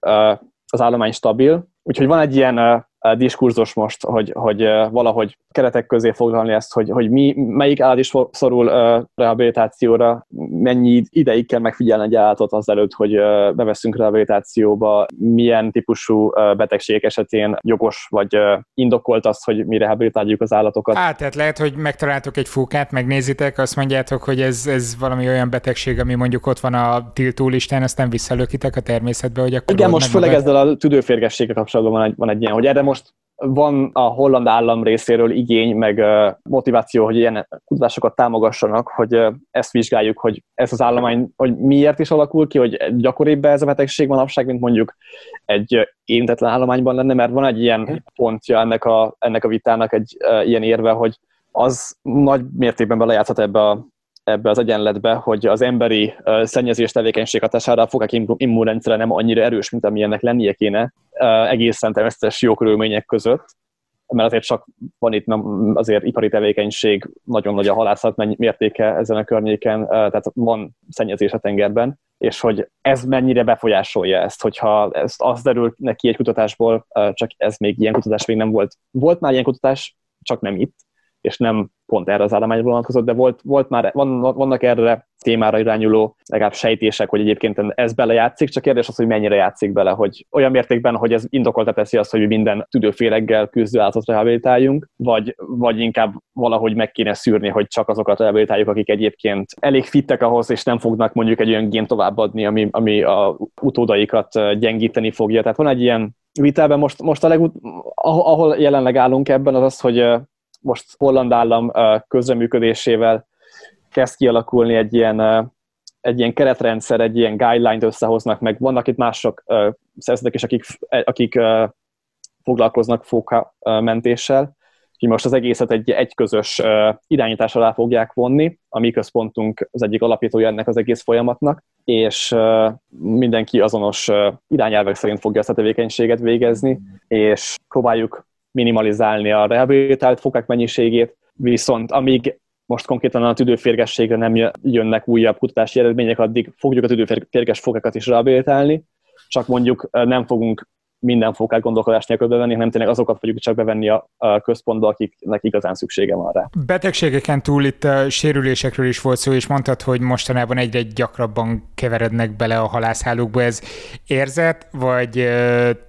az állomány stabil, úgyhogy van egy ilyen diskurzus most, hogy, hogy valahogy keretek közé foglalni ezt, hogy, hogy mi, melyik állat is szorul rehabilitációra, mennyi ideig kell megfigyelni egy állatot azelőtt, hogy beveszünk rehabilitációba, milyen típusú betegség esetén jogos vagy indokolt az, hogy mi rehabilitáljuk az állatokat. Hát, tehát lehet, hogy megtaláltok egy fókát, megnézitek, azt mondjátok, hogy ez, ez valami olyan betegség, ami mondjuk ott van a tiltó listán, aztán visszalökitek a természetbe, hogy akkor Igen, most főleg ezzel a tüdőférgességgel kapcsolatban van egy, van egy ilyen, hogy erre most van a holland állam részéről igény, meg motiváció, hogy ilyen kutatásokat támogassanak, hogy ezt vizsgáljuk, hogy ez az állomány, hogy miért is alakul ki, hogy gyakoribb ez a betegség manapság, mint mondjuk egy érintetlen állományban lenne, mert van egy ilyen pontja ennek a, ennek a vitának, egy ilyen érve, hogy az nagy mértékben belejátszhat ebbe a ebbe az egyenletbe, hogy az emberi szennyezés tevékenység hatására a fokák immunrendszere nem annyira erős, mint amilyennek lennie kéne, egészen természetes jó körülmények között, mert azért csak van itt azért ipari tevékenység, nagyon nagy a halászat mértéke ezen a környéken, tehát van szennyezés a tengerben, és hogy ez mennyire befolyásolja ezt, hogyha ezt az derül neki egy kutatásból, csak ez még ilyen kutatás még nem volt. Volt már ilyen kutatás, csak nem itt, és nem pont erre az állományra vonatkozott, de volt, volt már, van, vannak erre témára irányuló legalább sejtések, hogy egyébként ez belejátszik, csak kérdés az, hogy mennyire játszik bele, hogy olyan mértékben, hogy ez indokolta teszi azt, hogy minden tüdőféleggel küzdő állatot rehabilitáljunk, vagy, vagy inkább valahogy meg kéne szűrni, hogy csak azokat rehabilitáljuk, akik egyébként elég fittek ahhoz, és nem fognak mondjuk egy olyan gén továbbadni, ami, ami a utódaikat gyengíteni fogja. Tehát van egy ilyen vitában most, most a legut- ahol jelenleg állunk ebben, az az, hogy most Holland állam közreműködésével kezd kialakulni egy ilyen, egy ilyen keretrendszer, egy ilyen guideline-t összehoznak meg. Vannak itt mások szervezetek is, akik, akik foglalkoznak fóka mentéssel, hogy most az egészet egy, egy közös irányítás alá fogják vonni, a mi központunk az egyik alapítója ennek az egész folyamatnak, és mindenki azonos irányelvek szerint fogja ezt a tevékenységet végezni, és próbáljuk minimalizálni a rehabilitált fokák mennyiségét, viszont amíg most konkrétan a tüdőférgességre nem jönnek újabb kutatási eredmények, addig fogjuk a tüdőférges fokákat is rehabilitálni, csak mondjuk nem fogunk minden fokát gondolkodás nélkül bevenni, hanem tényleg azokat fogjuk csak bevenni a, a központba, akiknek igazán szüksége van rá. Betegségeken túl itt a sérülésekről is volt szó, és mondtad, hogy mostanában egyre gyakrabban keverednek bele a halászhálókba. Ez érzet, vagy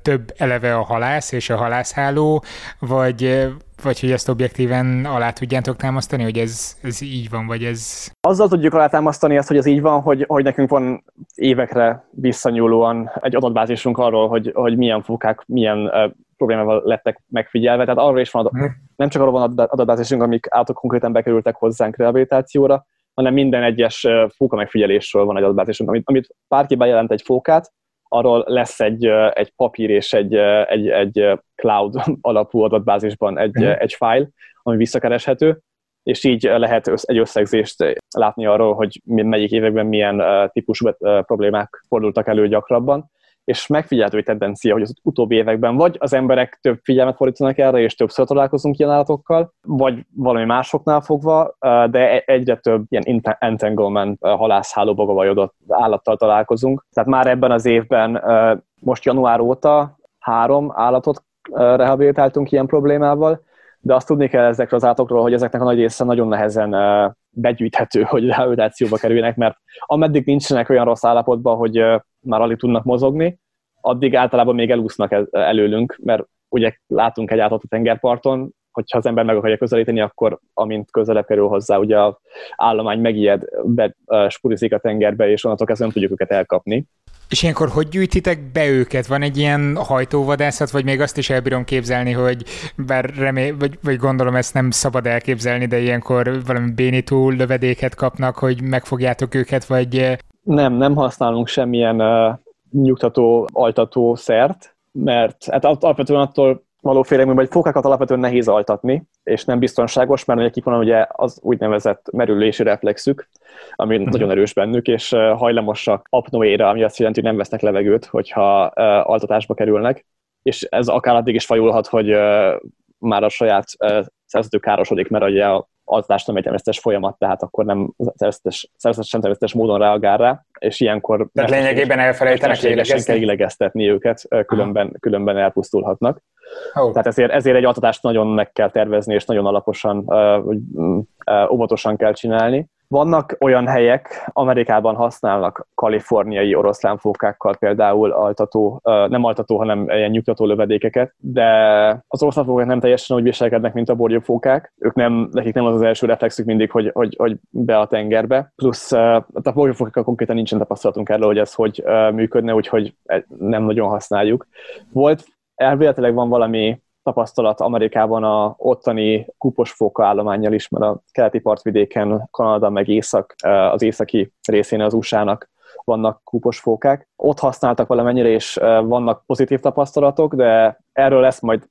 több eleve a halász és a halászháló, vagy vagy hogy ezt objektíven alá tudjátok támasztani, hogy ez, ez így van, vagy ez... Azzal tudjuk alátámasztani ezt, hogy ez így van, hogy, hogy nekünk van évekre visszanyúlóan egy adatbázisunk arról, hogy, hogy milyen fókák, milyen uh, problémával lettek megfigyelve. Tehát arról is van, adat, hmm. nem csak arról van adatbázisunk, amik állatok konkrétan bekerültek hozzánk rehabilitációra, hanem minden egyes fóka megfigyelésről van egy adatbázisunk, amit, amit bárki bejelent egy fókát, arról lesz egy, egy papír és egy, egy, egy cloud [laughs] alapú adatbázisban egy, mm. egy file, ami visszakereshető, és így lehet egy összegzést látni arról, hogy melyik években milyen típusú problémák fordultak elő gyakrabban, és megfigyelhető egy tendencia, hogy az utóbbi években vagy az emberek több figyelmet fordítanak erre, és többször találkozunk ilyen állatokkal, vagy valami másoknál fogva, de e-, egyre több ilyen entanglement halászhálóba gavajodott állattal találkozunk. Tehát már ebben az évben, most január óta három állatot rehabilitáltunk ilyen problémával, de azt tudni kell ezekről az állatokról, hogy ezeknek a nagy része nagyon nehezen begyűjthető, hogy rehabilitációba kerüljenek, mert ameddig nincsenek olyan rossz állapotban, hogy már alig tudnak mozogni, addig általában még elúsznak előlünk, mert ugye látunk egy állatot a tengerparton, hogyha az ember meg akarja közelíteni, akkor amint közelebb kerül hozzá, ugye a állomány megijed, spurizik a tengerbe, és onnantól kezdve nem tudjuk őket elkapni. És ilyenkor hogy gyűjtitek be őket? Van egy ilyen hajtóvadászat, vagy még azt is elbírom képzelni, hogy bár remé, vagy, vagy gondolom ezt nem szabad elképzelni, de ilyenkor valami bénító lövedéket kapnak, hogy megfogjátok őket, vagy... Nem, nem használunk semmilyen uh, nyugtató, altató szert, mert hát alapvetően attól való félelmű, hogy fókákat alapvetően nehéz altatni, és nem biztonságos, mert nekik van ugye az úgynevezett merülési reflexük, ami uh-huh. nagyon erős bennük, és hajlamosak apnoéra, ami azt jelenti, hogy nem vesznek levegőt, hogyha altatásba kerülnek, és ez akár addig is fajulhat, hogy már a saját szervezetük károsodik, mert ugye a altatás nem egy természetes folyamat, tehát akkor nem természetes, természetesen természetes módon reagál rá, és ilyenkor... Tehát lényegében elfelejtenek kell illegeztetni őket, különben, különben elpusztulhatnak. Oh. Tehát ezért, ezért egy altatást nagyon meg kell tervezni, és nagyon alaposan, uh, óvatosan kell csinálni. Vannak olyan helyek, Amerikában használnak kaliforniai oroszlánfókákkal például altató, nem altató, hanem ilyen nyugtató lövedékeket, de az oroszlánfókák nem teljesen úgy viselkednek, mint a borjófókák. Ők nem, nekik nem az az első reflexük mindig, hogy, hogy, hogy be a tengerbe. Plusz a borjófókákkal konkrétan nincsen tapasztalatunk erről, hogy ez hogy működne, úgyhogy nem nagyon használjuk. Volt elvéletileg van valami tapasztalat Amerikában a ottani kuposfóka állományjal is, mert a keleti partvidéken, Kanada meg észak, az északi részén az USA-nak vannak kúpos fókák. Ott használtak valamennyire, és vannak pozitív tapasztalatok, de erről lesz majd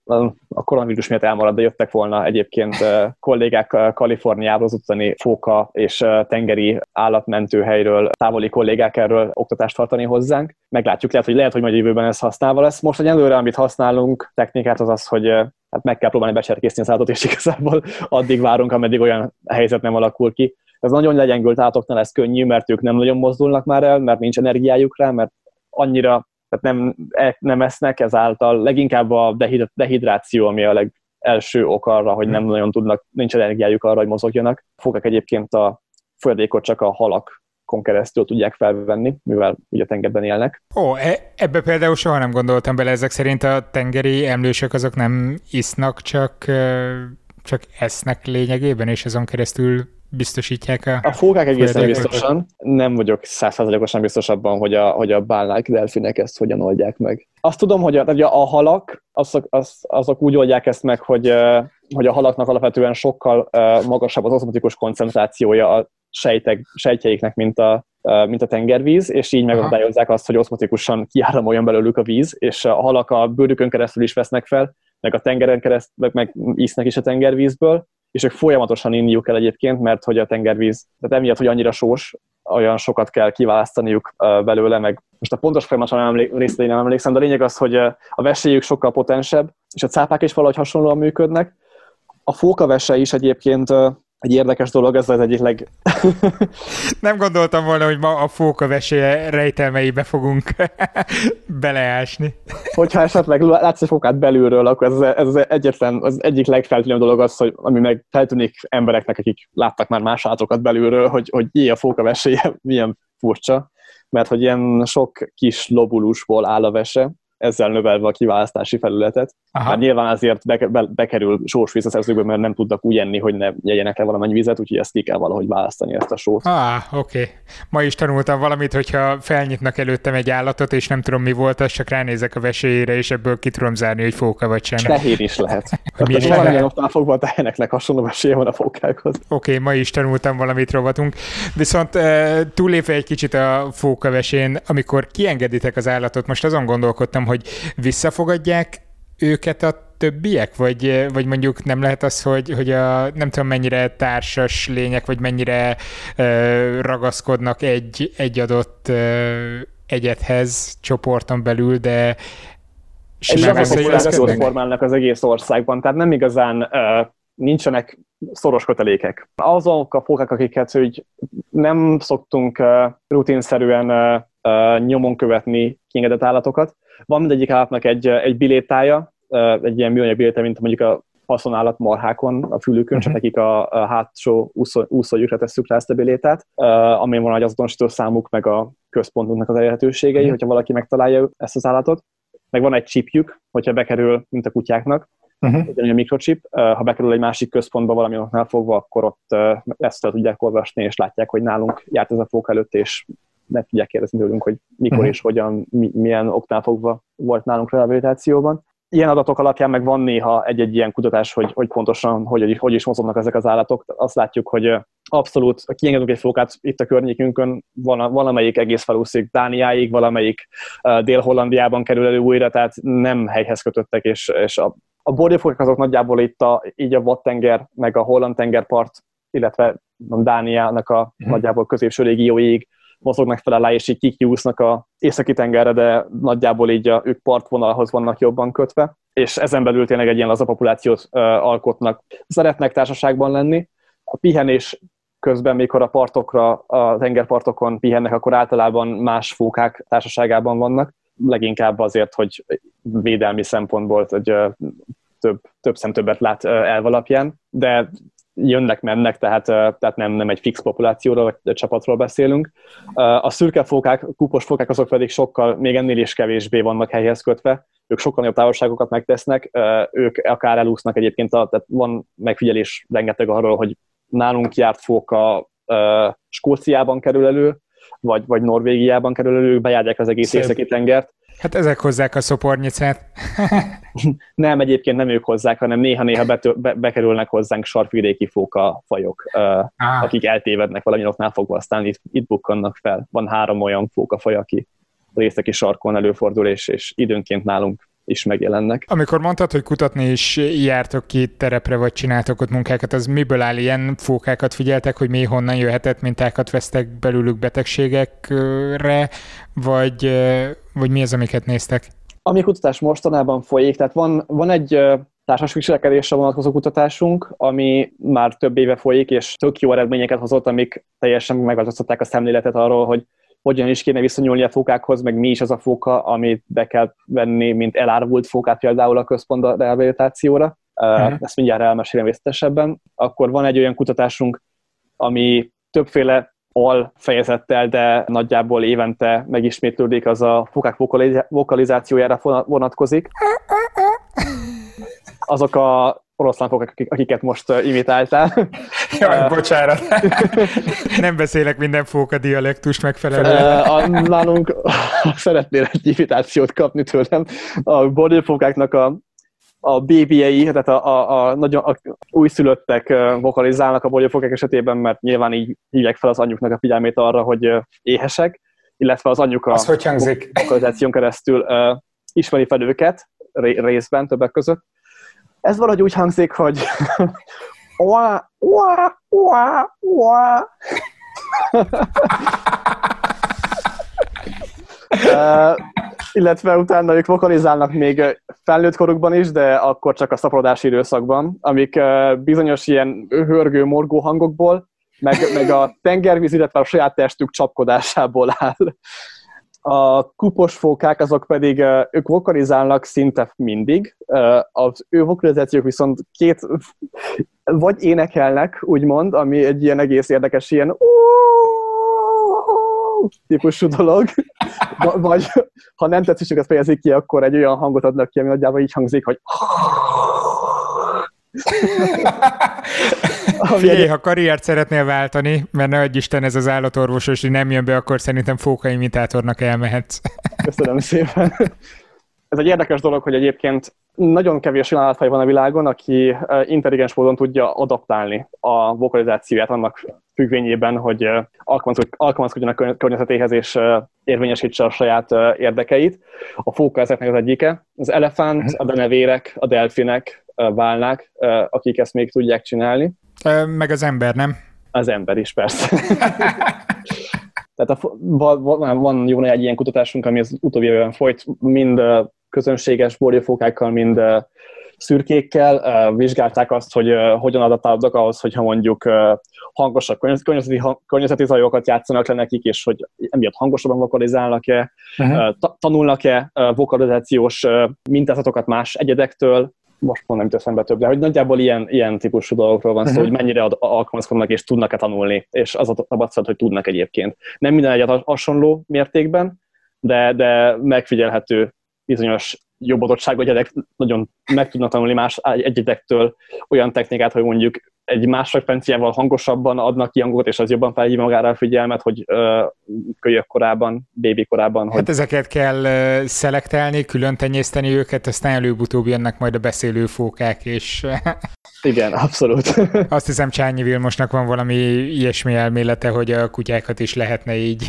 a koronavírus miatt elmarad, de jöttek volna egyébként kollégák Kaliforniából, az utáni fóka és tengeri állatmentőhelyről, távoli kollégák erről oktatást tartani hozzánk. Meglátjuk, lehet, hogy lehet, hogy majd jövőben ez használva lesz. Most egyelőre, amit használunk technikát, az az, hogy hát meg kell próbálni becserkészni az állatot, és igazából addig várunk, ameddig olyan helyzet nem alakul ki, ez nagyon legyengült állatoknál ez könnyű, mert ők nem nagyon mozdulnak már el, mert nincs energiájuk rá, mert annyira tehát nem, e, nem esznek, ezáltal leginkább a dehidráció, ami a legelső ok arra, hogy nem nagyon tudnak, nincs energiájuk arra, hogy mozogjanak. Fogak egyébként a folyadékot csak a halak keresztül tudják felvenni, mivel ugye tengerben élnek. Ó, e- ebbe például soha nem gondoltam bele, ezek szerint a tengeri emlősök azok nem isznak, csak, csak esznek lényegében, és azon keresztül biztosítják a... A fókák egészen biztosan. Nem vagyok százszázalékosan biztos abban, hogy a, hogy a bálnák, delfinek ezt hogyan oldják meg. Azt tudom, hogy a, hogy a halak, azok, az, azok úgy oldják ezt meg, hogy, hogy a halaknak alapvetően sokkal magasabb az oszmotikus koncentrációja a sejtek, sejtjeiknek, mint a, mint a tengervíz, és így megakadályozzák azt, hogy oszmotikusan kiáramoljon belőlük a víz, és a halak a bőrükön keresztül is vesznek fel, meg a tengeren keresztül, meg, meg isznek is a tengervízből, és ők folyamatosan inniuk kell egyébként, mert hogy a tengervíz, tehát emiatt, hogy annyira sós, olyan sokat kell kiválasztaniuk belőle, meg most a pontos folyamatosan nem emlé- részletén nem emlékszem, de a lényeg az, hogy a vesélyük sokkal potensebb, és a cápák is valahogy hasonlóan működnek. A fókavese is egyébként egy érdekes dolog, ez az egyik leg... [laughs] Nem gondoltam volna, hogy ma a fóka veséje rejtelmeibe fogunk [laughs] beleásni. Hogyha esetleg látsz egy fókát belülről, akkor ez, ez az egyetlen, az egyik legfeltűnőbb dolog az, hogy ami meg feltűnik embereknek, akik láttak már más állatokat belülről, hogy, hogy jé, a fóka veséje milyen furcsa, mert hogy ilyen sok kis lobulusból áll a vese, ezzel növelve a kiválasztási felületet. Aha. Hát nyilván be, be, bekerül sós víz a szerzőkbe, mert nem tudnak úgy enni, hogy ne jegyenek le valamennyi vizet, úgyhogy ezt ki kell valahogy választani, ezt a sót. Ah, oké. Okay. Ma is tanultam valamit, hogyha felnyitnak előttem egy állatot, és nem tudom mi volt, az csak ránézek a vesélyére, és ebből ki tudom zárni, hogy fóka vagy sem. Fehér is lehet. [laughs] Mi is lehet? Ott fogva a teheneknek hasonló vesélye van a fókákhoz. Oké, okay, ma is tanultam valamit rovatunk. Viszont uh, túlépve egy kicsit a fókavesén, amikor kiengeditek az állatot, most azon gondolkodtam, hogy visszafogadják őket a többiek, vagy, vagy mondjuk nem lehet az, hogy, hogy a, nem tudom mennyire társas lények, vagy mennyire uh, ragaszkodnak egy, egy adott uh, egyethez csoporton belül, de simán formálnak az egész országban, tehát nem igazán uh, nincsenek szoros kötelékek. Azok a fókák, akiket hogy nem szoktunk uh, rutinszerűen uh, uh, nyomon követni kiengedett állatokat, van mindegyik állatnak egy, egy bilétája, egy ilyen műanyag bilétája, mint mondjuk a haszonállat marhákon, a fülükön, uh-huh. csak nekik a, a hátsó úszójukra tesszük rá ezt a bilétát, ami van egy azonosító számuk, meg a központunknak az elérhetőségei, uh-huh. hogyha valaki megtalálja ezt az állatot. Meg van egy chipjük, hogyha bekerül, mint a kutyáknak, uh-huh. egy a mikrochip, ha bekerül egy másik központba valami oknál fogva, akkor ott ezt tudják olvasni, és látják, hogy nálunk járt ez a fók előtt, és meg tudják kérdezni tőlünk, hogy mikor uh-huh. és hogyan, mi, milyen oknál fogva volt nálunk rehabilitációban. Ilyen adatok alapján meg van néha egy-egy ilyen kutatás, hogy, hogy pontosan hogy, hogy is mozognak ezek az állatok. Azt látjuk, hogy abszolút kiengedünk egy fókát itt a környékünkön, van, valamelyik egész faluszik Dániáig, valamelyik uh, Dél-Hollandiában kerül elő újra, tehát nem helyhez kötöttek, és, és a, a bordéfókák azok nagyjából itt a, így a Vattenger, meg a Holland tengerpart, illetve Dániának a uh-huh. nagyjából középső régióig mozognak fel alá, és így kikiúsznak a északi tengerre, de nagyjából így a, ők partvonalhoz vannak jobban kötve, és ezen belül tényleg egy ilyen laza populációt uh, alkotnak. Szeretnek társaságban lenni. A pihenés közben, mikor a partokra, a tengerpartokon pihennek, akkor általában más fókák társaságában vannak, leginkább azért, hogy védelmi szempontból hogy több, több szem többet lát elv alapján, de jönnek, mennek, tehát, tehát nem, nem egy fix populációról vagy egy csapatról beszélünk. A szürke fókák, kupos fókák azok pedig sokkal, még ennél is kevésbé vannak helyhez kötve, ők sokkal nagyobb távolságokat megtesznek, ők akár elúsznak egyébként, tehát van megfigyelés rengeteg arról, hogy nálunk járt fóka Skóciában kerül elő, vagy, vagy Norvégiában kerül elő, bejárják az egész északi tengert, Hát ezek hozzák a szopornyicát. [laughs] nem, egyébként nem ők hozzák, hanem néha-néha bető, be, bekerülnek hozzánk sarkvidéki fóka fajok, ah. akik eltévednek valami oknál fogva, aztán itt, itt bukkannak fel. Van három olyan fókafaj, aki részeki sarkon előfordul, és, és időnként nálunk is megjelennek. Amikor mondtad, hogy kutatni is jártok ki terepre, vagy csináltok ott munkákat, az miből áll ilyen fókákat figyeltek, hogy mi honnan jöhetett, mintákat vesztek belőlük betegségekre, vagy, vagy mi az, amiket néztek? Ami kutatás mostanában folyik, tehát van, van egy társas viselkedésre vonatkozó kutatásunk, ami már több éve folyik, és tök jó eredményeket hozott, amik teljesen megváltoztatták a szemléletet arról, hogy hogyan is kéne viszonyulni a fókákhoz, meg mi is az a fóka, amit be kell venni, mint elárvult fókát például a központ a rehabilitációra. Uh-huh. Ezt mindjárt elmesélem részletesebben. Akkor van egy olyan kutatásunk, ami többféle al fejezettel, de nagyjából évente megismétlődik, az a fókák vokalizációjára vonatkozik. Azok a oroszlánok, akiket most imitáltál. [laughs] Jaj, bocsánat. [laughs] Nem beszélek minden fóka dialektust megfelelően. Nálunk [laughs] szeretnél egy imitációt kapni tőlem. A bordélfókáknak a a bébiei, tehát a, a, a, nagyon a újszülöttek vokalizálnak a bordélfókák esetében, mert nyilván így hívják fel az anyjuknak a figyelmét arra, hogy éhesek, illetve az anyjuk a vokalizáción keresztül uh, ismeri fel őket részben többek között, ez valahogy úgy hangzik, hogy [laughs] uh, [laughs] illetve utána ők vokalizálnak még felnőtt korukban is, de akkor csak a szaporodási időszakban, amik bizonyos ilyen hörgő, morgó hangokból, meg, meg a tengervíz, illetve a saját testük csapkodásából áll. A kupos fókák azok pedig, ők vokalizálnak szinte mindig, az ő vokalizációk viszont két, vagy énekelnek, úgymond, ami egy ilyen egész érdekes ilyen típusú dolog, vagy ha nem tetszésüket fejezik ki, akkor egy olyan hangot adnak ki, ami nagyjából így hangzik, hogy Figyelj, ha karriert szeretnél váltani, mert ne adj Isten ez az állatorvos, és nem jön be, akkor szerintem fókaimitátornak elmehetsz. Köszönöm szépen. Ez egy érdekes dolog, hogy egyébként nagyon kevés olyan állatfaj van a világon, aki intelligens módon tudja adaptálni a vokalizációját annak függvényében, hogy alkalmazkodjon a környezetéhez és érvényesítse a saját érdekeit. A fóka ezeknek az egyike. Az elefánt, a denevérek, a delfinek, válnák, akik ezt még tudják csinálni. Meg az ember, nem? Az ember is, persze. [laughs] Tehát a, van, van jó egy ilyen kutatásunk, ami az utóbbi évben folyt, mind közönséges borjófókákkal, mind szürkékkel, vizsgálták azt, hogy hogyan adaptálódnak ahhoz, hogyha mondjuk hangosabb környezeti, környezeti zajokat játszanak le nekik, és hogy emiatt hangosabban vokalizálnak-e, uh-huh. tanulnak-e vokalizációs mintázatokat más egyedektől, most nem jut eszembe több, de hogy nagyjából ilyen, ilyen típusú dolgokról van szó, uh-huh. hogy mennyire ad, alkalmazkodnak és tudnak-e tanulni, és az a tapasztalat, hogy tudnak egyébként. Nem minden egyet hasonló mértékben, de, de megfigyelhető bizonyos jobb adottságú egyedek nagyon meg tudnak tanulni más egyedektől olyan technikát, hogy mondjuk egy más frekvenciával hangosabban adnak ki hangokat, és az jobban felhívja magára a figyelmet, hogy uh, kölyök korában, bébi korában. Hogy... Hát ezeket kell szelektálni, külön tenyészteni őket, aztán előbb-utóbb jönnek majd a beszélő fókák, és... [laughs] Igen, abszolút. [laughs] Azt hiszem Csányi Vilmosnak van valami ilyesmi elmélete, hogy a kutyákat is lehetne így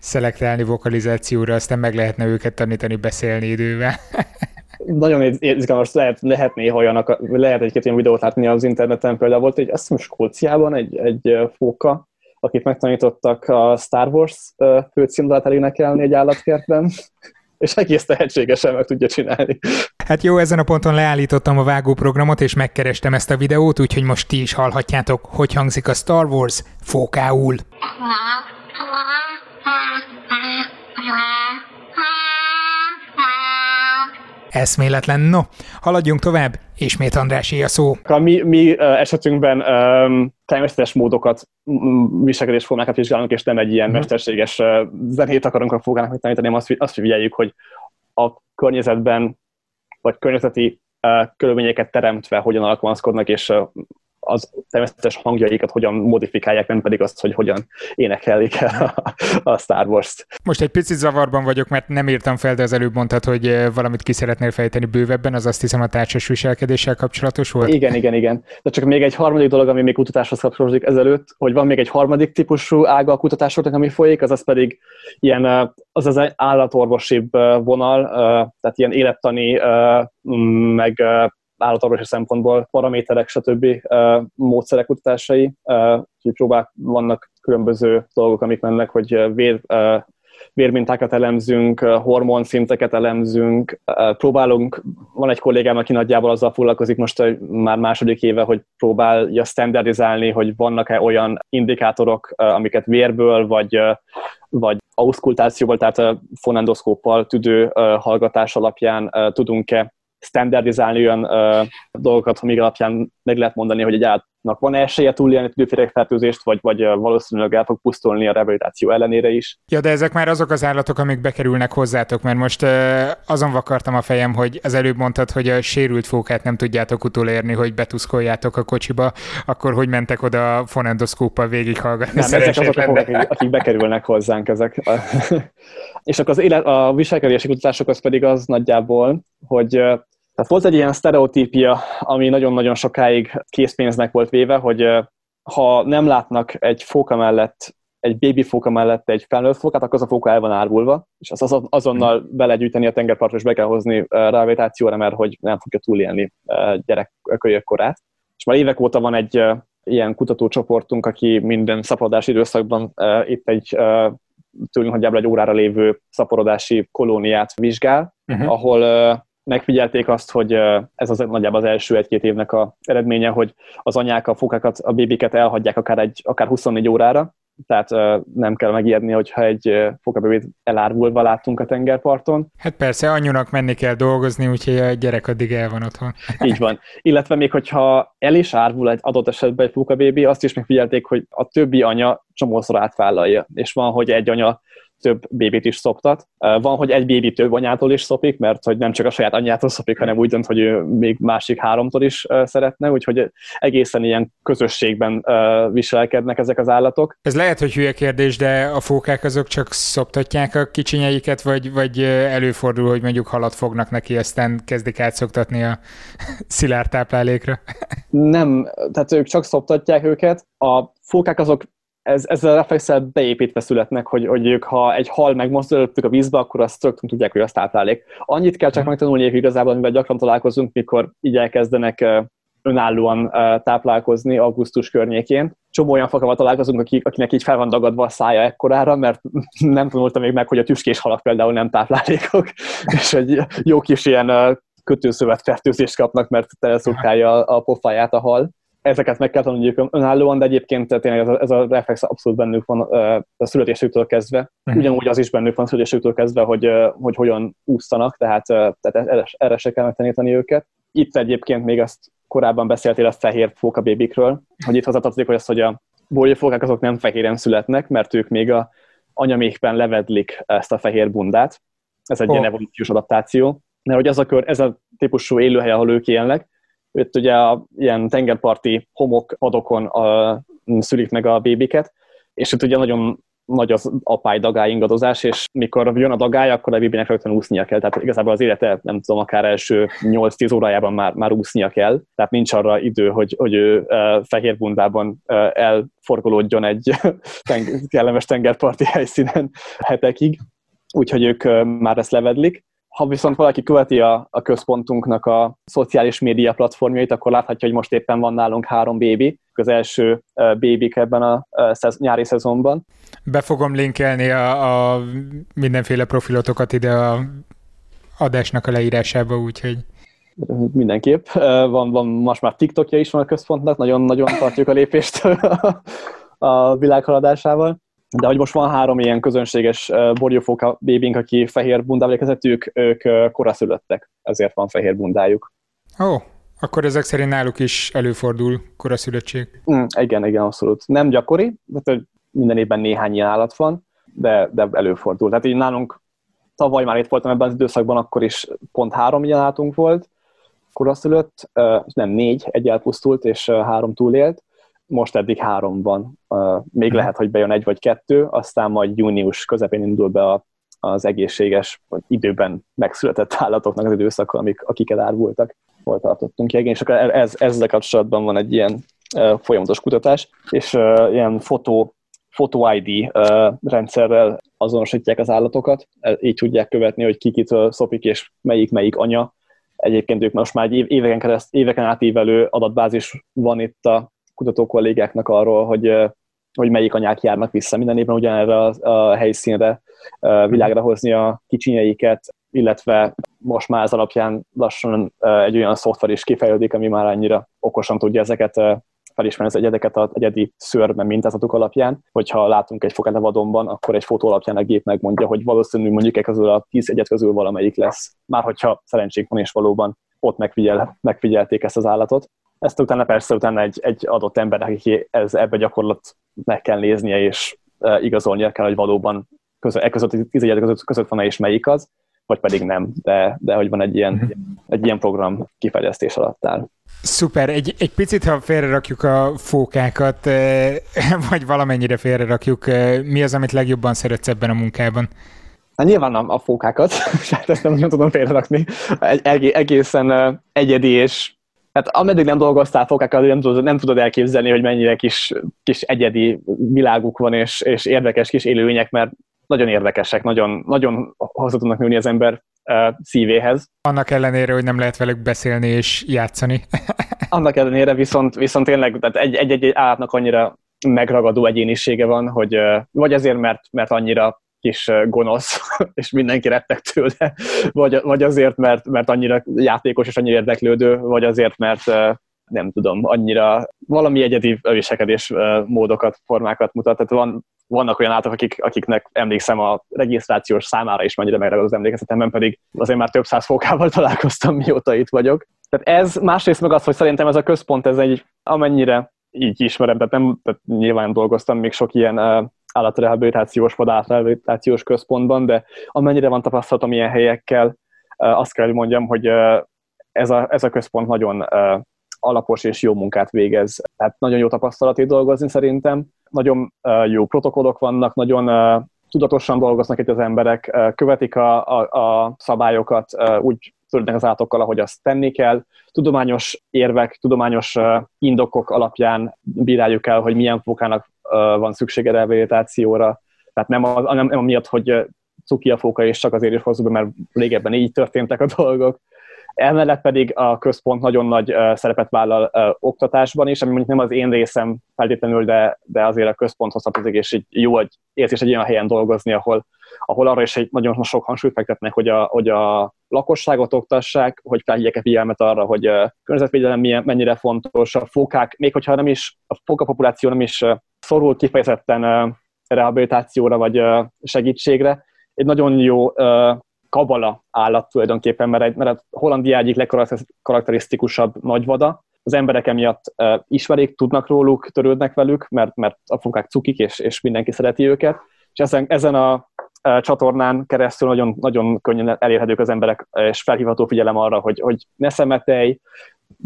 szelektálni vokalizációra, aztán meg lehetne őket tanítani beszélni idővel [laughs] nagyon izgalmas, lehet, lehet néha olyanak, lehet egy-két olyan videót látni az interneten, például volt egy, azt hiszem Skóciában egy, egy fóka, akit megtanítottak a Star Wars főcímdalát elénekelni egy állatkertben, [laughs] és egész tehetségesen meg tudja csinálni. Hát jó, ezen a ponton leállítottam a vágóprogramot, és megkerestem ezt a videót, úgyhogy most ti is hallhatjátok, hogy hangzik a Star Wars fókául. Eszméletlen. No, haladjunk tovább, ismét Andrásé a szó. A mi, mi esetünkben um, természetes módokat, viselkedésformákat vizsgálunk, és nem egy ilyen uh-huh. mesterséges uh, zenét akarunk a fogának megtanítani, hanem azt, azt figyeljük, hogy a környezetben, vagy környezeti uh, körülményeket teremtve hogyan alkalmazkodnak, és uh, az természetes hangjaikat hogyan modifikálják, nem pedig azt, hogy hogyan énekelik a, a Star Wars-t. Most egy picit zavarban vagyok, mert nem írtam fel, de az előbb mondtad, hogy valamit ki szeretnél fejteni bővebben, az azt hiszem a társas viselkedéssel kapcsolatos volt. Igen, igen, igen. De csak még egy harmadik dolog, ami még kutatáshoz kapcsolódik ezelőtt, hogy van még egy harmadik típusú ága a kutatásoknak, ami folyik, az az pedig ilyen, az az állatorvosibb vonal, tehát ilyen élettani, meg állatorvosi szempontból paraméterek, stb. módszerek kutatásai, úgyhogy próbál, vannak különböző dolgok, amik mennek, hogy vér, vérmintákat elemzünk, hormonszinteket elemzünk, próbálunk, van egy kollégám, aki nagyjából azzal foglalkozik most már második éve, hogy próbálja standardizálni, hogy vannak-e olyan indikátorok, amiket vérből, vagy, vagy auszkultációval, tehát fonendoszkóppal, tüdő hallgatás alapján tudunk-e standardizálni olyan uh, dolgokat, amik alapján meg lehet mondani, hogy egy van esélye túlélni tüdőféregfertőzést, vagy, vagy valószínűleg el fog pusztulni a rehabilitáció ellenére is. Ja, de ezek már azok az állatok, amik bekerülnek hozzátok, mert most azon vakartam a fejem, hogy az előbb mondtad, hogy a sérült fókát nem tudjátok utolérni, hogy betuszkoljátok a kocsiba, akkor hogy mentek oda a fonendoszkóppal végighallgatni? Nem, ezek azok a fókák, akik, akik bekerülnek hozzánk ezek. [laughs] És akkor az élet, a viselkedési kutatások az pedig az nagyjából, hogy tehát volt egy ilyen sztereotípia, ami nagyon-nagyon sokáig készpénznek volt véve, hogy ha nem látnak egy fóka mellett, egy baby fóka mellett egy felnőtt fókát, akkor az a fóka el van árvulva, és az azonnal hmm. belegyűjteni a tengerpartra, és be kell hozni rehabilitációra, mert hogy nem fogja túlélni gyerek korát. És már évek óta van egy ilyen kutatócsoportunk, aki minden szaporodási időszakban itt egy tőlünk nagyjából egy órára lévő szaporodási kolóniát vizsgál, uh-huh. ahol megfigyelték azt, hogy ez az nagyjából az első egy-két évnek a eredménye, hogy az anyák a fokákat, a bébiket elhagyják akár, egy, akár 24 órára, tehát nem kell megijedni, hogyha egy fokabébét elárvulva látunk a tengerparton. Hát persze, anyunak menni kell dolgozni, úgyhogy a gyerek addig el van otthon. Így van. Illetve még, hogyha el is árvul egy adott esetben egy fokabébi, azt is megfigyelték, hogy a többi anya csomószor átvállalja, és van, hogy egy anya több bébit is szoptat. Van, hogy egy bébi több anyától is szopik, mert hogy nem csak a saját anyától szopik, hanem úgy dönt, hogy ő még másik háromtól is szeretne, úgyhogy egészen ilyen közösségben viselkednek ezek az állatok. Ez lehet, hogy hülye kérdés, de a fókák azok csak szoptatják a kicsinyeiket, vagy, vagy előfordul, hogy mondjuk halat fognak neki, aztán kezdik átszoktatni a [laughs] szilárd táplálékra? Nem, tehát ők csak szoptatják őket. A fókák azok ez, ezzel a reflexel beépítve születnek, hogy, hogy ők, ha egy hal megmozdultuk a vízbe, akkor azt rögtön tudják, hogy azt táplálék. Annyit kell csak mhm. megtanulni igazából, amivel gyakran találkozunk, mikor így elkezdenek önállóan táplálkozni augusztus környékén. Csomó olyan fakaval találkozunk, akik, akinek így fel van dagadva a szája ekkorára, mert [laughs] nem tanulta még meg, hogy a tüskés halak például nem táplálékok, [laughs] és egy jó kis ilyen kötőszövet fertőzést kapnak, mert teleszurkálja a pofáját a hal ezeket meg kell tanulniuk önállóan, de egyébként tényleg ez a, ez a reflex abszolút bennük van a születésüktől kezdve. Mhm. Ugyanúgy az is bennük van a születésüktől kezdve, hogy, hogy hogyan úsztanak, tehát, tehát erre, erre se kell megtanítani őket. Itt egyébként még azt korábban beszéltél a fehér fókabébikről, hogy itt hozzátartozik, hogy az, hogy a bolyófókák azok nem fehéren születnek, mert ők még a anyamékben levedlik ezt a fehér bundát. Ez egy oh. ilyen evolúciós adaptáció. Mert hogy ez a, kör, ez a típusú élőhely, ahol ők élnek, őt ugye a ilyen tengerparti homok padokon a, szülik meg a bébiket, és itt ugye nagyon nagy az apály dagály ingadozás, és mikor jön a dagály, akkor a bébinek rögtön úsznia kell. Tehát igazából az élete, nem tudom, akár első 8-10 órájában már, már úsznia kell. Tehát nincs arra idő, hogy, hogy ő fehér bundában elforgolódjon egy [laughs] teng- kellemes tengerparti helyszínen hetekig. Úgyhogy ők már ezt levedlik. Ha viszont valaki követi a, a központunknak a szociális média platformjait, akkor láthatja, hogy most éppen van nálunk három bébi, az első bébik ebben a szez, nyári szezonban. Be fogom linkelni a, a mindenféle profilotokat ide a adásnak a leírásába, úgyhogy mindenképp. Van, van most már TikTokja is van a központnak, nagyon-nagyon tartjuk a lépést [laughs] a világ haladásával de hogy most van három ilyen közönséges borjófóka bébink, aki fehér bundával érkezett, ők, ők koraszülöttek, ezért van fehér bundájuk. Ó, oh, akkor ezek szerint náluk is előfordul koraszülöttség. Mm, igen, igen, abszolút. Nem gyakori, de minden évben néhány ilyen állat van, de, de előfordul. Tehát így nálunk tavaly már itt voltam ebben az időszakban, akkor is pont három ilyen állatunk volt, koraszülött, nem négy, egy elpusztult, és három túlélt, most eddig három van. Még mhm. lehet, hogy bejön egy vagy kettő, aztán majd június közepén indul be a, az egészséges, vagy időben megszületett állatoknak az időszaka, amik, akik elárvultak. Hol tartottunk és akkor ez, ezzel kapcsolatban van egy ilyen folyamatos kutatás, és ilyen fotó Photo ID rendszerrel azonosítják az állatokat, e, így tudják követni, hogy kikitől szopik és melyik melyik anya. Egyébként ők most már egy éveken, kereszt, éveken átívelő adatbázis van itt a kutató kollégáknak arról, hogy, hogy melyik anyák járnak vissza minden évben ugyanerre a, a helyszínre világra hozni a kicsinyeiket, illetve most már ez alapján lassan egy olyan szoftver is kifejlődik, ami már annyira okosan tudja ezeket felismerni az egyedeket az egyedi szőrben mintázatok alapján, hogyha látunk egy fokát a vadonban, akkor egy fotó alapján a gép megmondja, hogy valószínű mondjuk egy közül a tíz egyet közül valamelyik lesz. Már hogyha szerencsénk van és valóban ott megfigyel, megfigyelték ezt az állatot. Ezt utána persze utána egy, egy adott ember, aki ez, ebbe gyakorlat meg kell néznie, és e, igazolnia kell, hogy valóban között, e között, között, között van-e és melyik az, vagy pedig nem, de, de hogy van egy ilyen, mhm. egy ilyen program kifejlesztés alatt áll. Szuper, egy, egy picit, ha félrerakjuk a fókákat, eh, [laughs] vagy valamennyire félrerakjuk, eh, mi az, amit legjobban szeretsz ebben a munkában? Hát nyilván a, a fókákat, [laughs] hát ezt nem, nem tudom félrerakni. Egy, egészen egyedi, és hát ameddig nem dolgoztál fókákkal, nem tudod, nem tudod elképzelni, hogy mennyire kis, kis egyedi világuk van, és, és érdekes kis élőlények, mert nagyon érdekesek, nagyon, nagyon hozzá tudnak nőni az ember szívéhez. Annak ellenére, hogy nem lehet velük beszélni és játszani. [laughs] Annak ellenére viszont, viszont tényleg tehát egy-egy állatnak annyira megragadó egyénisége van, hogy vagy azért, mert, mert annyira kis gonosz, [laughs] és mindenki rettek tőle, vagy, vagy azért, mert, mert annyira játékos és annyira érdeklődő, vagy azért, mert nem tudom, annyira valami egyedi viselkedés módokat, formákat mutat. Tehát van, vannak olyan állatok, akik, akiknek emlékszem a regisztrációs számára is mennyire megragad az emlékezetemben, pedig azért már több száz fókával [laughs] találkoztam, mióta itt vagyok. Tehát ez, másrészt meg az, hogy szerintem ez a központ, ez egy amennyire így ismerem, tehát, nem, tehát nyilván dolgoztam még sok ilyen állatrehabilitációs vagy állatrehabilitációs központban, de amennyire van tapasztalatom ilyen helyekkel, azt kell, hogy mondjam, hogy ez, a, ez a központ nagyon alapos és jó munkát végez. Tehát nagyon jó tapasztalat dolgozni szerintem. Nagyon jó protokollok vannak, nagyon tudatosan dolgoznak itt az emberek, követik a, a, a szabályokat, úgy törődnek az állatokkal, ahogy azt tenni kell. Tudományos érvek, tudományos indokok alapján bíráljuk el, hogy milyen fókának van szüksége rehabilitációra. Tehát nem, az, nem, nem amiatt, hogy cuki a fóka, és csak azért is hozzuk be, mert régebben így történtek a dolgok, Emellett pedig a központ nagyon nagy szerepet vállal oktatásban is, ami mondjuk nem az én részem feltétlenül, de, de azért a központhoz tartozik, és így jó egy érzés egy olyan helyen dolgozni, ahol, ahol arra is egy nagyon sok hangsúlyt fektetnek, hogy a, hogy a lakosságot oktassák, hogy felhívják a figyelmet arra, hogy a környezetvédelem milyen, mennyire fontos, a fókák, még hogyha nem is, a fókapopuláció nem is szorul kifejezetten rehabilitációra vagy segítségre, egy nagyon jó kabala állat tulajdonképpen, mert, mert a Hollandia egyik legkarakterisztikusabb nagyvada. Az emberek emiatt ismerik, tudnak róluk, törődnek velük, mert, mert a fokák cukik, és, és mindenki szereti őket. És ezen, ezen a csatornán keresztül nagyon, nagyon könnyen elérhetők az emberek, és felhívható figyelem arra, hogy, hogy ne szemetej,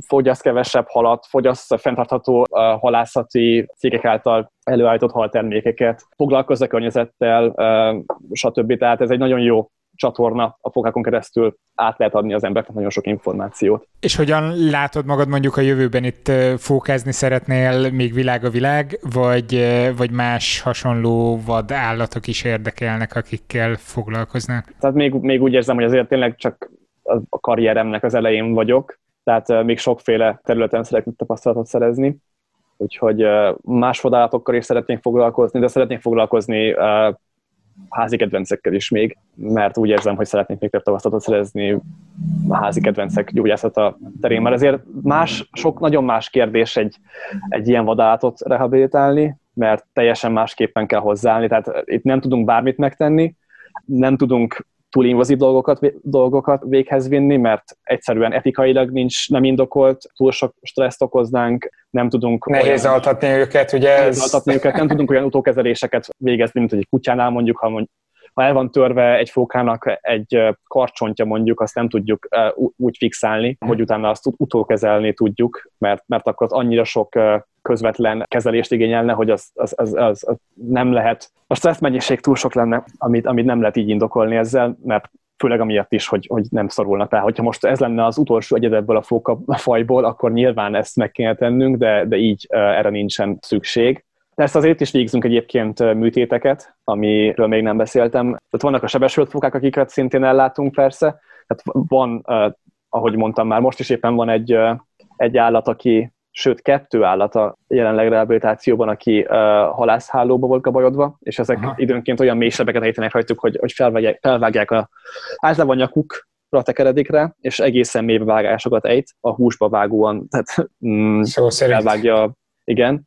fogyaszt kevesebb halat, fogyaszt fenntartható halászati cégek által előállított haltermékeket, foglalkozz a környezettel, stb. Tehát ez egy nagyon jó csatorna a fokákon keresztül át lehet adni az embereknek nagyon sok információt. És hogyan látod magad mondjuk a jövőben itt fókázni szeretnél még világ a világ, vagy, vagy más hasonló vad állatok is érdekelnek, akikkel foglalkoznak? Tehát még, még úgy érzem, hogy azért tényleg csak a karrieremnek az elején vagyok, tehát még sokféle területen szeretnék tapasztalatot szerezni, úgyhogy más vadállatokkal is szeretnék foglalkozni, de szeretnék foglalkozni házi kedvencekkel is még, mert úgy érzem, hogy szeretnék még több tapasztalatot szerezni a házi kedvencek gyógyászata terén, mert azért más, sok nagyon más kérdés egy, egy ilyen vadállatot rehabilitálni, mert teljesen másképpen kell hozzáállni, tehát itt nem tudunk bármit megtenni, nem tudunk túl invazív dolgokat, dolgokat véghez vinni, mert egyszerűen etikailag nincs, nem indokolt, túl sok stresszt okoznánk, nem tudunk... Nehéz olyan, altatni őket, ugye? Ez... altatni őket, nem tudunk olyan utókezeléseket végezni, mint hogy egy kutyánál mondjuk, ha mondjuk ha el van törve egy fókának egy karcsontja mondjuk, azt nem tudjuk úgy fixálni, hogy utána azt utókezelni tudjuk, mert, mert akkor az annyira sok közvetlen kezelést igényelne, hogy az, az, az, az, az nem lehet. A stressz mennyiség túl sok lenne, amit, amit nem lehet így indokolni ezzel, mert főleg amiatt is, hogy, hogy nem szorulnak rá. Hogyha most ez lenne az utolsó egyed ebből a fóka fajból, akkor nyilván ezt meg kéne tennünk, de, de így erre nincsen szükség. Persze azért is végzünk egyébként műtéteket, amiről még nem beszéltem. Tehát vannak a sebesült fókák, akiket szintén ellátunk persze. Tehát van, ahogy mondtam már, most is éppen van egy, egy állat, aki sőt kettő állata jelenleg rehabilitációban, aki uh, halászhálóba volt kabajodva, és ezek Aha. időnként olyan mély sebeket ejtenek rajtuk, hogy, hogy felvágják, felvágják a, általában a nyakukra tekeredik és egészen mély vágásokat ejt, a húsba vágóan, tehát mm, felvágja, igen.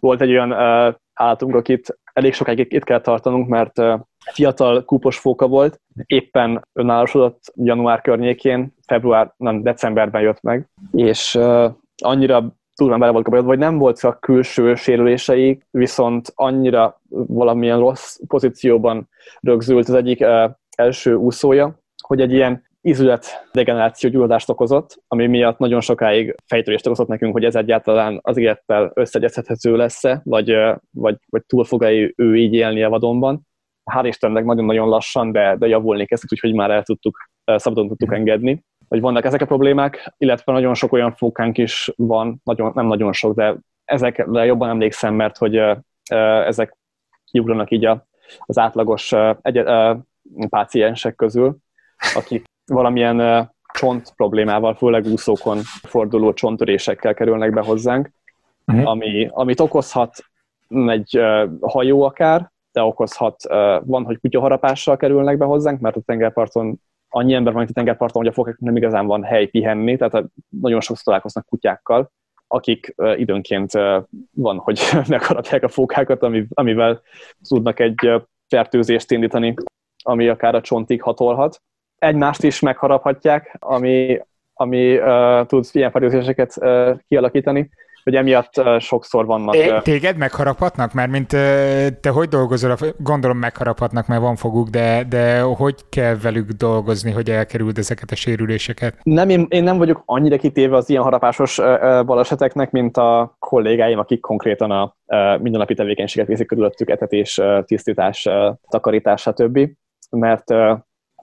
Volt egy olyan uh, állatunk, akit elég sokáig itt kell tartanunk, mert uh, fiatal kúpos fóka volt, éppen önállósodott január környékén, február, nem, decemberben jött meg, és uh, annyira durván bele volt kapcsolatban, vagy nem volt csak külső sérülései, viszont annyira valamilyen rossz pozícióban rögzült az egyik uh, első úszója, hogy egy ilyen izület degeneráció gyulladást okozott, ami miatt nagyon sokáig fejtörést okozott nekünk, hogy ez egyáltalán az élettel összegyezhető lesz-e, vagy, vagy, vagy túl fog ő így élni a vadonban. Hál' Istennek nagyon-nagyon lassan, de, de javulni kezdett, úgyhogy már el tudtuk, szabadon tudtuk engedni hogy vannak ezek a problémák, illetve nagyon sok olyan fókánk is van, nagyon, nem nagyon sok, de ezekre jobban emlékszem, mert hogy ezek kiugranak így a, az átlagos egy, páciensek közül, akik valamilyen csont problémával, főleg úszókon forduló csontörésekkel kerülnek be hozzánk, uh-huh. ami, amit okozhat egy hajó akár, de okozhat, van, hogy kutyaharapással kerülnek be hozzánk, mert a tengerparton annyi ember van itt a tengerparton, hogy a fokák nem igazán van hely pihenni, tehát nagyon sokszor találkoznak kutyákkal, akik uh, időnként uh, van, hogy [laughs] megharapják a fókákat, amivel tudnak egy fertőzést indítani, ami akár a csontig hatolhat. Egymást is megharaphatják, ami, ami uh, tud ilyen fertőzéseket uh, kialakítani hogy emiatt sokszor vannak... É, téged megharaphatnak? Mert mint te hogy dolgozol? Gondolom megharaphatnak, mert van foguk, de, de hogy kell velük dolgozni, hogy elkerüld ezeket a sérüléseket? Nem, én, én nem vagyok annyira kitéve az ilyen harapásos baleseteknek, mint a kollégáim, akik konkrétan a mindennapi tevékenységet végzik körülöttük, etetés, tisztítás, takarítás, stb. Mert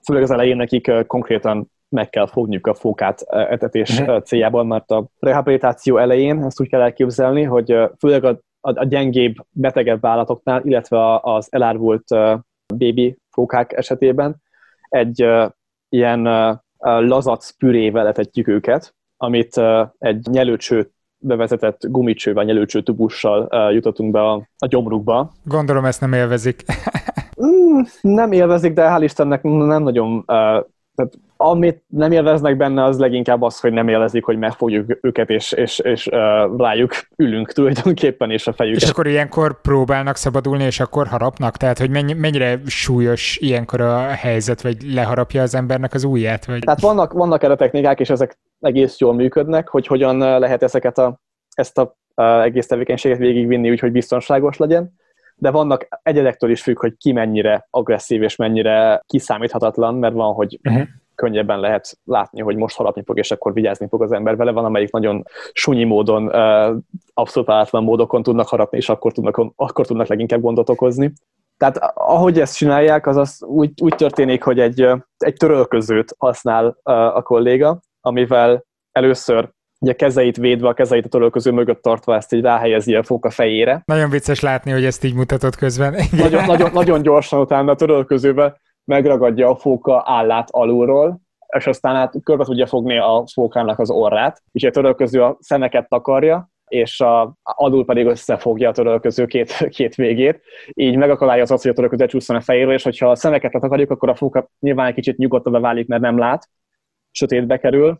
főleg az elején nekik konkrétan meg kell fogniuk a fókát etetés uh-huh. céljában, mert a rehabilitáció elején ezt úgy kell elképzelni, hogy főleg a, a, a gyengébb, betegebb állatoknál, illetve az elárvult bébi fókák esetében egy ilyen lazac pürével etetjük őket, amit egy nyelőcső bevezetett gumicsővel, nyelőcső tubussal jutottunk be a, a gyomrukba. Gondolom ezt nem élvezik. [laughs] mm, nem élvezik, de hál' Istennek nem nagyon tehát amit nem élveznek benne, az leginkább az, hogy nem élvezik, hogy megfogjuk őket, és, és, és uh, rájuk ülünk tulajdonképpen, és a fejüket. És akkor ilyenkor próbálnak szabadulni, és akkor harapnak? Tehát, hogy mennyi, mennyire súlyos ilyenkor a helyzet, vagy leharapja az embernek az ujját? Vagy... Tehát vannak, vannak erre technikák, és ezek egész jól működnek, hogy hogyan lehet ezeket a, ezt a, a egész tevékenységet végigvinni, úgyhogy biztonságos legyen de vannak egyedektől is függ, hogy ki mennyire agresszív és mennyire kiszámíthatatlan, mert van, hogy uh-huh könnyebben lehet látni, hogy most harapni fog, és akkor vigyázni fog az ember vele. Van, amelyik nagyon sunyi módon, abszolút állatlan módokon tudnak harapni, és akkor tudnak, akkor tudnak leginkább gondot okozni. Tehát ahogy ezt csinálják, az, az úgy, úgy történik, hogy egy, egy törölközőt használ a kolléga, amivel először ugye kezeit védve, a kezeit a törölköző mögött tartva ezt így ráhelyezi a fóka fejére. Nagyon vicces látni, hogy ezt így mutatott közben. [laughs] Nagyon, nagyon, nagyon gyorsan utána a törölközőbe megragadja a fóka állát alulról, és aztán hát körbe tudja fogni a fókának az orrát, és a törölköző a szemeket takarja, és a, alul pedig összefogja a törölköző két, [laughs] két végét, így megakadályozza hogy a törölköző csúszson a fejéről, és hogyha a szemeket letakarjuk, akkor a fóka nyilván egy kicsit nyugodtabbá válik, mert nem lát, sötétbe kerül uh,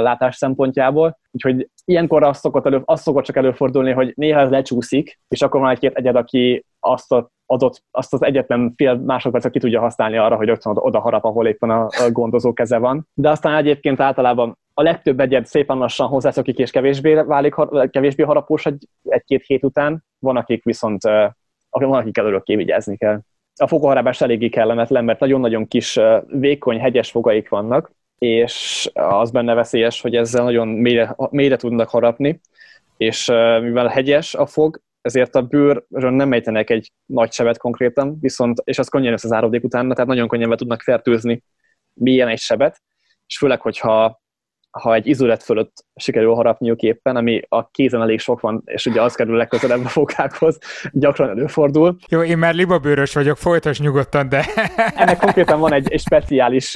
látás szempontjából. Úgyhogy ilyenkor azt szokott, elő, azt szokott csak előfordulni, hogy néha ez lecsúszik, és akkor van egy-két egyed, aki azt a adott, azt az egyetlen fél másodpercet ki tudja használni arra, hogy rögtön oda harap, ahol éppen a, a gondozó keze van. De aztán egyébként általában a legtöbb egyed szépen lassan hozzászokik, és kevésbé válik, kevésbé harapós egy, egy-két hét után. Van, akik viszont van, akik előre vigyázni kell. a fogaharapás eléggé kellemetlen, mert nagyon-nagyon kis, vékony, hegyes fogaik vannak, és az benne veszélyes, hogy ezzel nagyon mélyre, mélyre tudnak harapni, és mivel hegyes a fog, ezért a bőrön nem ejtenek egy nagy sebet konkrétan, viszont, és az könnyen árodék utána, tehát nagyon könnyen tudnak fertőzni mélyen egy sebet, és főleg, hogyha ha egy izolet fölött sikerül harapniuk éppen, ami a kézen elég sok van, és ugye az kerül legközelebb a fokákhoz, gyakran előfordul. Jó, én már libabőrös vagyok, folytas nyugodtan, de... [laughs] Ennek konkrétan van egy, egy speciális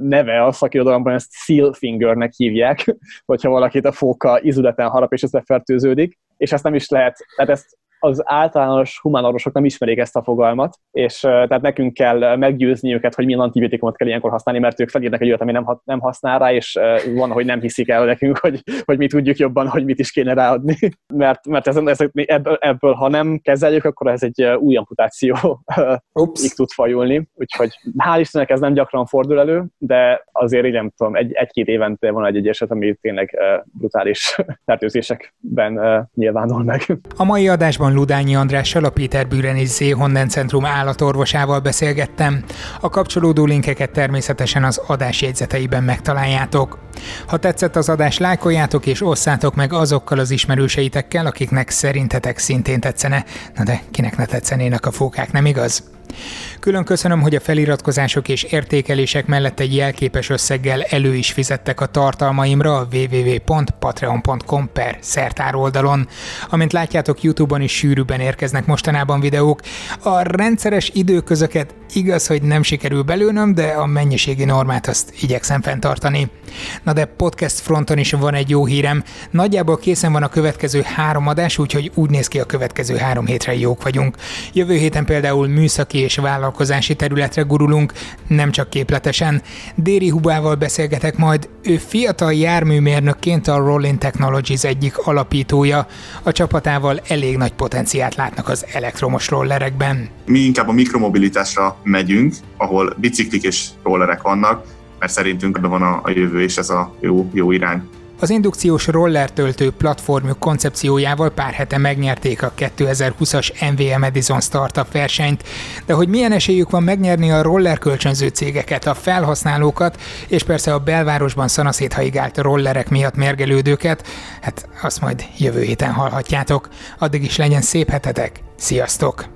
neve a szakirodalomban, ezt seal fingernek hívják, [laughs] hogyha valakit a fóka izületen harap és összefertőződik, és ezt nem is lehet, tehát ezt az általános humánorvosok nem ismerik ezt a fogalmat, és tehát nekünk kell meggyőzni őket, hogy milyen antibiotikumot kell ilyenkor használni, mert ők felírnak egy olyat, ami nem, nem használ rá, és van, hogy nem hiszik el nekünk, hogy, hogy mi tudjuk jobban, hogy mit is kéne ráadni. [laughs] Mert, mert ez, ez, ebből, ebből, ha nem kezeljük, akkor ez egy új amputáció így tud fajulni. Úgyhogy hál' Istennek ez nem gyakran fordul elő, de azért így nem tudom, egy, egy-két évente van egy, egy eset, ami tényleg brutális [laughs] fertőzésekben nyilvánul meg. A mai adásban Ludányi Andrással, a Péter Büren és Zéhonden Centrum állatorvosával beszélgettem. A kapcsolódó linkeket természetesen az adás jegyzeteiben megtaláljátok. Ha tetszett az adás, lájkoljátok és osszátok meg azokkal az ismerőseitekkel, akiknek szerintetek szintén tetszene. Na de kinek ne tetszenének a fókák, nem igaz? Külön köszönöm, hogy a feliratkozások és értékelések mellett egy jelképes összeggel elő is fizettek a tartalmaimra a www.patreon.com per szertár oldalon. Amint látjátok, Youtube-on is sűrűbben érkeznek mostanában videók. A rendszeres időközöket igaz, hogy nem sikerül belőnöm, de a mennyiségi normát azt igyekszem fenntartani. Na de podcast fronton is van egy jó hírem. Nagyjából készen van a következő három adás, úgyhogy úgy néz ki a következő három hétre jók vagyunk. Jövő héten például műszaki és vállalkozási területre gurulunk, nem csak képletesen. Déri Hubával beszélgetek majd, ő fiatal járműmérnökként a Rolling Technologies egyik alapítója. A csapatával elég nagy potenciált látnak az elektromos rollerekben. Mi inkább a mikromobilitásra megyünk, ahol biciklik és rollerek vannak, mert szerintünk ebben van a, a jövő, és ez a jó, jó irány. Az indukciós roller töltő platformjuk koncepciójával pár hete megnyerték a 2020-as MVM Edison Startup versenyt, de hogy milyen esélyük van megnyerni a roller kölcsönző cégeket, a felhasználókat, és persze a belvárosban szanaszéthaigált rollerek miatt mergelődőket, hát azt majd jövő héten hallhatjátok. Addig is legyen szép hetetek, sziasztok!